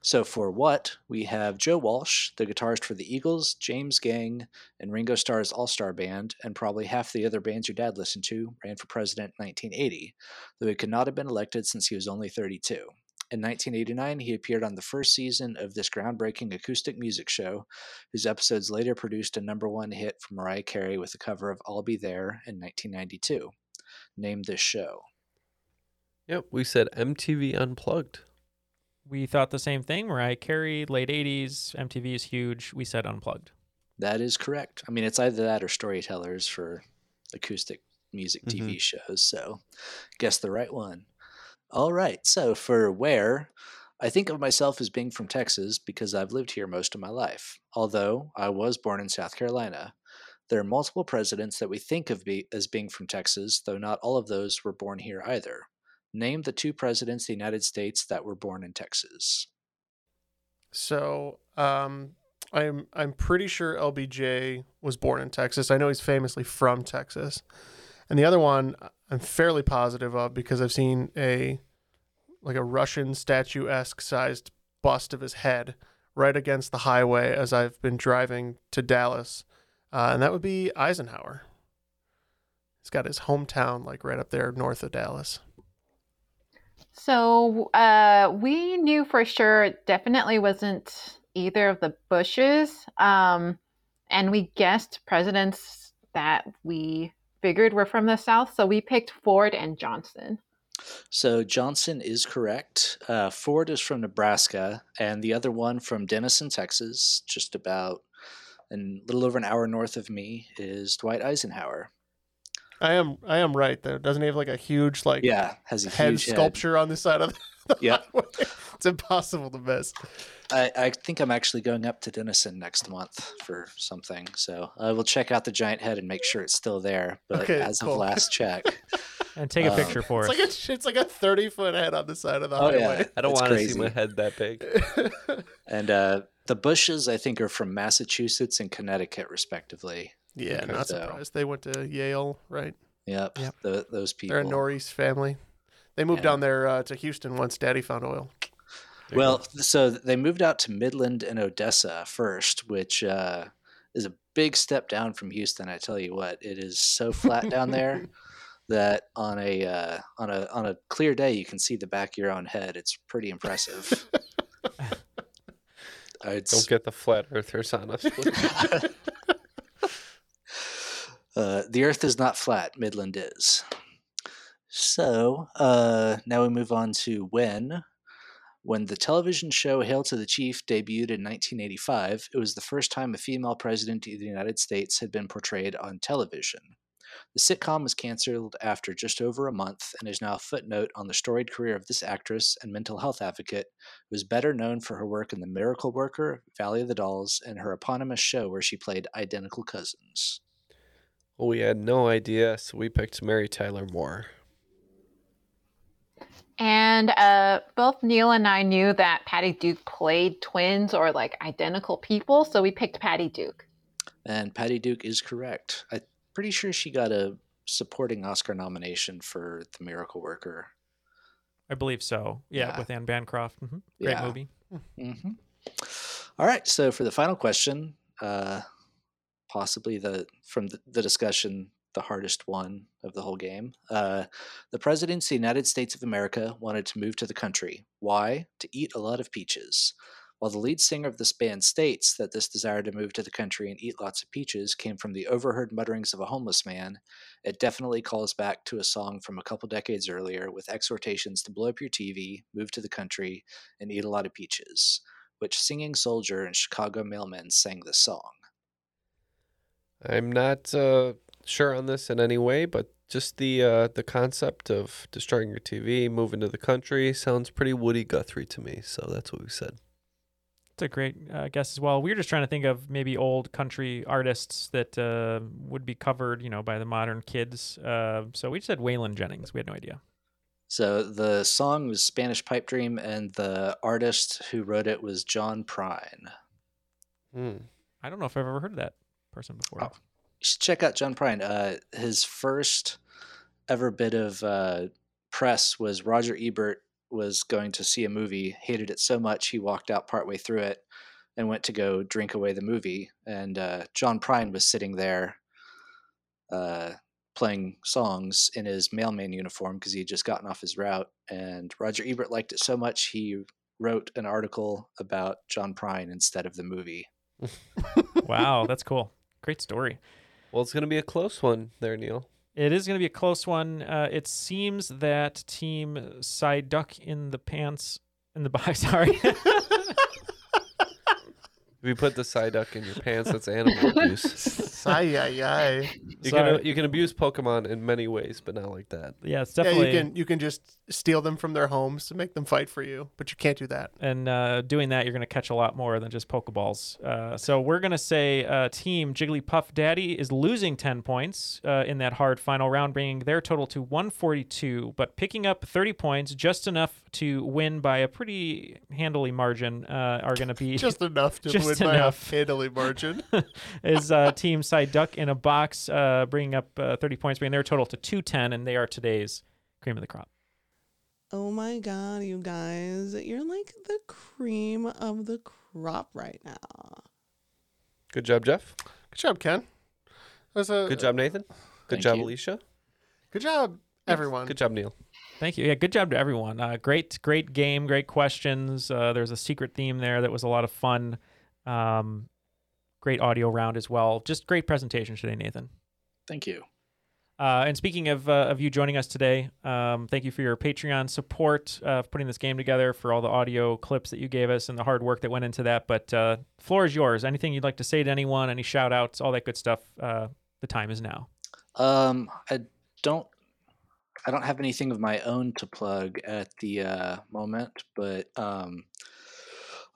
Speaker 8: so for what we have Joe Walsh, the guitarist for the Eagles, James Gang, and Ringo Starr's All Star Band, and probably half the other bands your dad listened to, ran for president in 1980, though he could not have been elected since he was only 32. In 1989, he appeared on the first season of this groundbreaking acoustic music show, whose episodes later produced a number one hit for Mariah Carey with a cover of I'll Be There in 1992. Name this show.
Speaker 3: Yep, we said MTV Unplugged.
Speaker 5: We thought the same thing. Mariah Carey, late 80s, MTV is huge. We said unplugged.
Speaker 8: That is correct. I mean, it's either that or storytellers for acoustic music TV
Speaker 3: Mhm.
Speaker 8: shows. So, guess the right one. All right. So, for where, I think of myself as being from Texas because I've lived here most of my life, although I was born in South Carolina. There are multiple presidents that we think of be, as being from Texas, though not all of those were born here either. Name the two presidents of the United States that were born in Texas.
Speaker 6: So, um, I'm I'm pretty sure LBJ was born in Texas. I know he's famously from Texas. And the other one I'm fairly positive of because I've seen a like a Russian statue esque sized bust of his head right against the highway as I've been driving to Dallas. Uh, and that would be Eisenhower. He's got his hometown like right up there north of Dallas.
Speaker 7: So uh, we knew for sure it definitely wasn't either of the Bushes. Um, and we guessed presidents that we figured were from the South. So we picked Ford and Johnson.
Speaker 8: So Johnson is correct. Uh, Ford is from Nebraska, and the other one from Denison, Texas, just about a little over an hour north of me, is Dwight Eisenhower.
Speaker 6: I am I am right though. Doesn't he have like a huge like
Speaker 8: yeah has a
Speaker 6: head
Speaker 8: huge head.
Speaker 6: sculpture on the side of the
Speaker 8: Yeah.
Speaker 6: highway? It's impossible to miss.
Speaker 8: I, I think I'm actually going up to Denison next month for something, so I will check out the giant head and make sure it's still there. But
Speaker 6: Okay,
Speaker 8: as
Speaker 6: cool.
Speaker 8: of last check,
Speaker 5: And take a
Speaker 8: um,
Speaker 5: picture for
Speaker 6: It's
Speaker 5: us.
Speaker 6: like a it's like a thirty foot head on the side of the
Speaker 8: Oh, yeah.
Speaker 6: highway.
Speaker 3: I don't
Speaker 8: It's
Speaker 3: want to see my head that big.
Speaker 8: and uh, the Bushes I think are from Massachusetts and Connecticut, respectively.
Speaker 6: Yeah, not
Speaker 8: So,
Speaker 6: surprised. They went to Yale, right?
Speaker 8: Yep, tho- those people.
Speaker 6: They're a Norris family. They moved
Speaker 8: Yeah.
Speaker 6: down there uh, to Houston once Daddy found oil.
Speaker 8: Well, so they moved out to Midland and Odessa first, which uh, is a big step down from Houston. I tell you what, it is so flat down there that on a uh, on a on a clear day you can see the back of your own head. It's pretty impressive. Uh, it's,
Speaker 3: Don't get the flat earthers on us.
Speaker 8: uh, the Earth is not flat. Midland is. So uh, now we move on to when. When the television show Hail to the Chief debuted in 1985, it was the first time a female president of the United States had been portrayed on television. The sitcom was canceled after just over a month and is now a footnote on the storied career of this actress and mental health advocate who is better known for her work in The Miracle Worker, Valley of the Dolls, and her eponymous show where she played identical cousins.
Speaker 3: Well, we had no idea, so we picked Mary Tyler Moore.
Speaker 7: And uh, both Neil and I knew that Patty Duke played twins or like identical people. So we picked Patty Duke.
Speaker 8: And Patty Duke is correct. I'm pretty sure she got a supporting Oscar nomination for The Miracle Worker.
Speaker 5: I believe so. Yeah,
Speaker 8: Yeah.
Speaker 5: with Anne Bancroft. hmm Great
Speaker 8: Yeah.
Speaker 5: movie.
Speaker 8: hmm All right. So for the final question, uh, possibly the from the, the discussion, the hardest one of the whole game. Uh, the presidents of the United States of America wanted to move to the country. Why? To eat a lot of peaches. While the lead singer of this band states that this desire to move to the country and eat lots of peaches came from the overheard mutterings of a homeless man, it definitely calls back to a song from a couple decades earlier with exhortations to blow up your TV, move to the country, and eat a lot of peaches, which singing soldier and Chicago mailman sang this song.
Speaker 3: I'm not uh, sure on this in any way, but just the uh, the concept of destroying your TV, moving to the country sounds pretty Woody Guthrie to me. So that's what we said.
Speaker 5: It's a great uh, guess as well. We were just trying to think of maybe old country artists that uh, would be covered, you know, by the modern kids. Uh, so we just said Waylon Jennings. We had no idea.
Speaker 8: So the song was Spanish Pipe Dream, and the artist who wrote it was John Prine.
Speaker 3: Hmm.
Speaker 5: I don't know if I've ever heard of that person before.
Speaker 8: You should check out John Prine. Uh, his first ever bit of uh, press was Roger Ebert was going to see a movie, hated it so much he walked out partway through it and went to go drink away the movie. And uh, John Prine was sitting there uh, playing songs in his mailman uniform because he had just gotten off his route. And Roger Ebert liked it so much he wrote an article about John Prine instead of the movie.
Speaker 5: wow, that's cool. Great story.
Speaker 3: Well, it's going to be a close one there, Neil.
Speaker 5: It is going to be a close one. Uh, it seems that Team Psyduck in the pants in the box. Sorry.
Speaker 3: If you put the Psyduck in your pants, that's animal abuse.
Speaker 6: Ay, ay, ay.
Speaker 3: You
Speaker 5: Sorry.
Speaker 3: can you can abuse Pokemon in many ways, but not like that.
Speaker 5: Yeah, it's
Speaker 6: Yeah,
Speaker 5: definitely.
Speaker 6: you can you can just steal them from their homes to make them fight for you, but you can't do that.
Speaker 5: and uh, doing that, you're going to catch a lot more than just Pokeballs. Uh, so we're going to say uh, Team Jigglypuff Daddy is losing 10 points uh, in that hard final round, bringing their total to 142, but picking up 30 points, just enough to win by a pretty handily margin, uh, are going to be
Speaker 6: Just enough to
Speaker 5: just
Speaker 6: win by a
Speaker 5: enough.
Speaker 6: handily margin.
Speaker 5: is uh, Team Psyduck in a box, uh, bringing up uh, 30 points, bringing their total to 210, and they are today's cream of the crop.
Speaker 9: Oh my god, you guys. You're like the cream of the crop right now.
Speaker 3: Good job, Jeff.
Speaker 6: Good job, Ken. That's a
Speaker 3: Good job, Nathan. Good job,
Speaker 5: you.
Speaker 3: Alicia.
Speaker 6: Good job, everyone.
Speaker 3: Good job, Neil.
Speaker 5: Thank you. Yeah, good job to everyone. Uh, great, great game. Great questions. Uh, there's a secret theme there that was a lot of fun. Um, great audio round as well. Just great presentation today, Nathan.
Speaker 8: Thank you.
Speaker 5: Uh, and speaking of uh, of you joining us today, um, thank you for your Patreon support uh, putting this game together, for all the audio clips that you gave us, and the hard work that went into that. But uh, floor is yours. Anything you'd like to say to anyone? Any shout outs? All that good stuff. Uh, the time is now.
Speaker 8: Um, I don't, I don't have anything of my own to plug at the uh, moment, but um,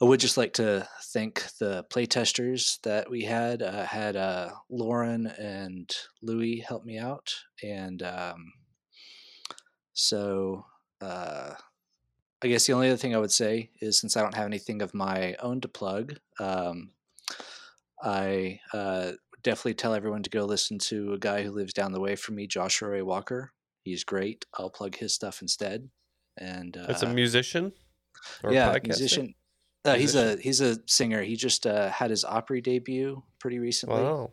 Speaker 8: I would just like to thank the playtesters that we had. Uh, had uh, Lauren and Louie help me out, and um, so uh, I guess the only other thing I would say is since I don't have anything of my own to plug, um, I uh, definitely tell everyone to go listen to a guy who lives down the way from me, Joshua Ray Walker. He's great. I'll plug his stuff instead. And uh,
Speaker 3: That's a musician. Or
Speaker 8: yeah, musician. Uh, he's a he's a singer. He just uh, had his Opry debut pretty recently.
Speaker 3: Wow.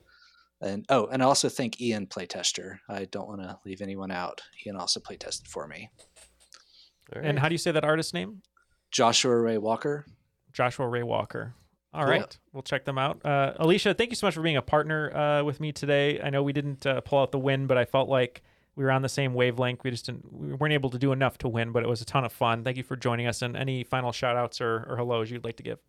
Speaker 8: And oh, and I also thank Ian playtester. I don't want to leave anyone out. Ian also playtested for me.
Speaker 5: And how do you say that artist's name?
Speaker 8: Joshua Ray Walker.
Speaker 5: Joshua Ray Walker. All
Speaker 8: Cool.
Speaker 5: right, we'll check them out. Uh, Alicia, thank you so much for being a partner uh, with me today. I know we didn't uh, pull out the win, but I felt like we were on the same wavelength. We just didn't, we weren't able to do enough to win, but it was a ton of fun. Thank you for joining us. And any final shout outs or, or hellos you'd like to give?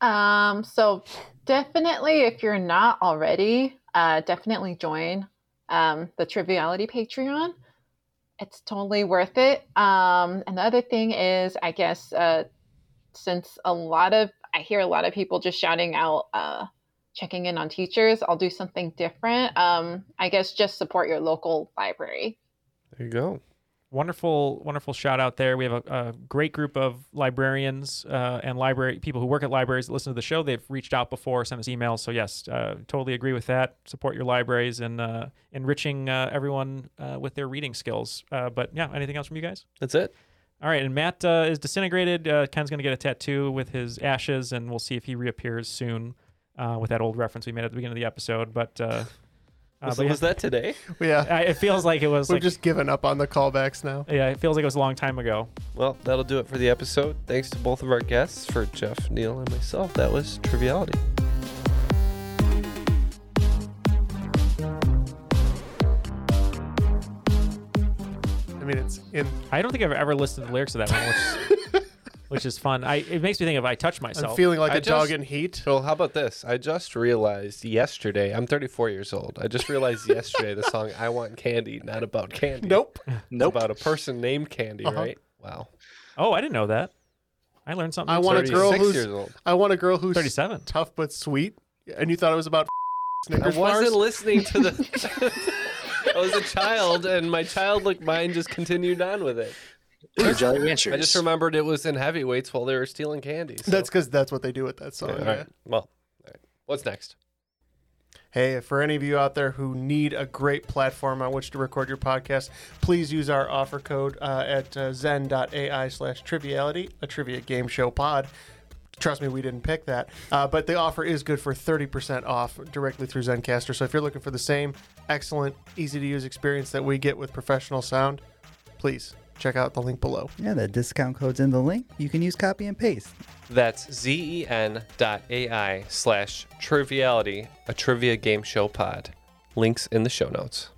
Speaker 7: Um, so definitely, if you're not already, uh, definitely join um, the Triviality Patreon. It's totally worth it. Um, and the other thing is, I guess, uh, since a lot of I hear a lot of people just shouting out, uh, checking in on teachers, I'll do something different. Um, I guess just support your local library.
Speaker 3: There you go.
Speaker 5: Wonderful, wonderful shout out there. We have a, a great group of librarians uh, and library people who work at libraries that listen to the show. They've reached out before, sent us emails. So yes, uh, totally agree with that. Support your libraries and uh, enriching uh, everyone uh, with their reading skills. Uh, but yeah, anything else from you guys?
Speaker 3: That's it.
Speaker 5: All right, and Matt uh, is disintegrated. Uh, Ken's going to get a tattoo with his ashes, and we'll see if he reappears soon uh, with that old reference we made at the beginning of the episode. But uh, uh,
Speaker 3: Was-
Speaker 5: but yeah.
Speaker 3: was that today?
Speaker 6: Yeah.
Speaker 5: I- it feels like it was.
Speaker 6: We're
Speaker 5: like,
Speaker 6: just giving up on the callbacks now.
Speaker 5: yeah, it feels like it was a long time ago.
Speaker 3: Well, that'll do it for the episode. Thanks to both of our guests, for Jeff, Neil, and myself. That was Triviality.
Speaker 6: I mean, it's in.
Speaker 5: I don't think I've ever listened to the lyrics of that one, which, which is fun. I it makes me think of I touch myself.
Speaker 6: I'm feeling like
Speaker 3: I
Speaker 6: a dog in heat.
Speaker 3: Well, how about this? I just realized yesterday, I'm 34 years old. I just realized yesterday the song I Want Candy, not about candy.
Speaker 6: Nope.
Speaker 3: It's about a person named Candy,
Speaker 6: Uh-huh.
Speaker 3: right? Wow.
Speaker 5: Oh, I didn't know that. I learned something.
Speaker 6: I want a girl
Speaker 3: 36
Speaker 6: who's.
Speaker 3: years old.
Speaker 6: I want a girl who's
Speaker 5: 37.
Speaker 6: tough but sweet. And you thought it was about
Speaker 3: I wasn't
Speaker 6: bars?
Speaker 3: listening to the. I was a child, and my childlike mind just continued on with it.
Speaker 8: Your Jolly Ranchers.
Speaker 3: I just remembered it was in heavyweights while they were stealing candy. so-
Speaker 6: That's because that's what they do with that song.
Speaker 3: Yeah, all
Speaker 6: yeah.
Speaker 3: right. Well, all right. what's next?
Speaker 6: Hey, for any of you out there who need a great platform on which to record your podcast, please use our offer code uh, at uh, zen.ai slash triviality, a trivia game show pod. Trust me, we didn't pick that. Uh, but the offer is good for 30% off directly through Zencastr. So if you're looking for the same excellent, easy to use experience that we get with professional sound, please check out the link below.
Speaker 12: Yeah, the discount code's in the link. You can use copy and paste.
Speaker 3: That's zen dot ai slash triviality, a trivia game show pod. Links in the show notes.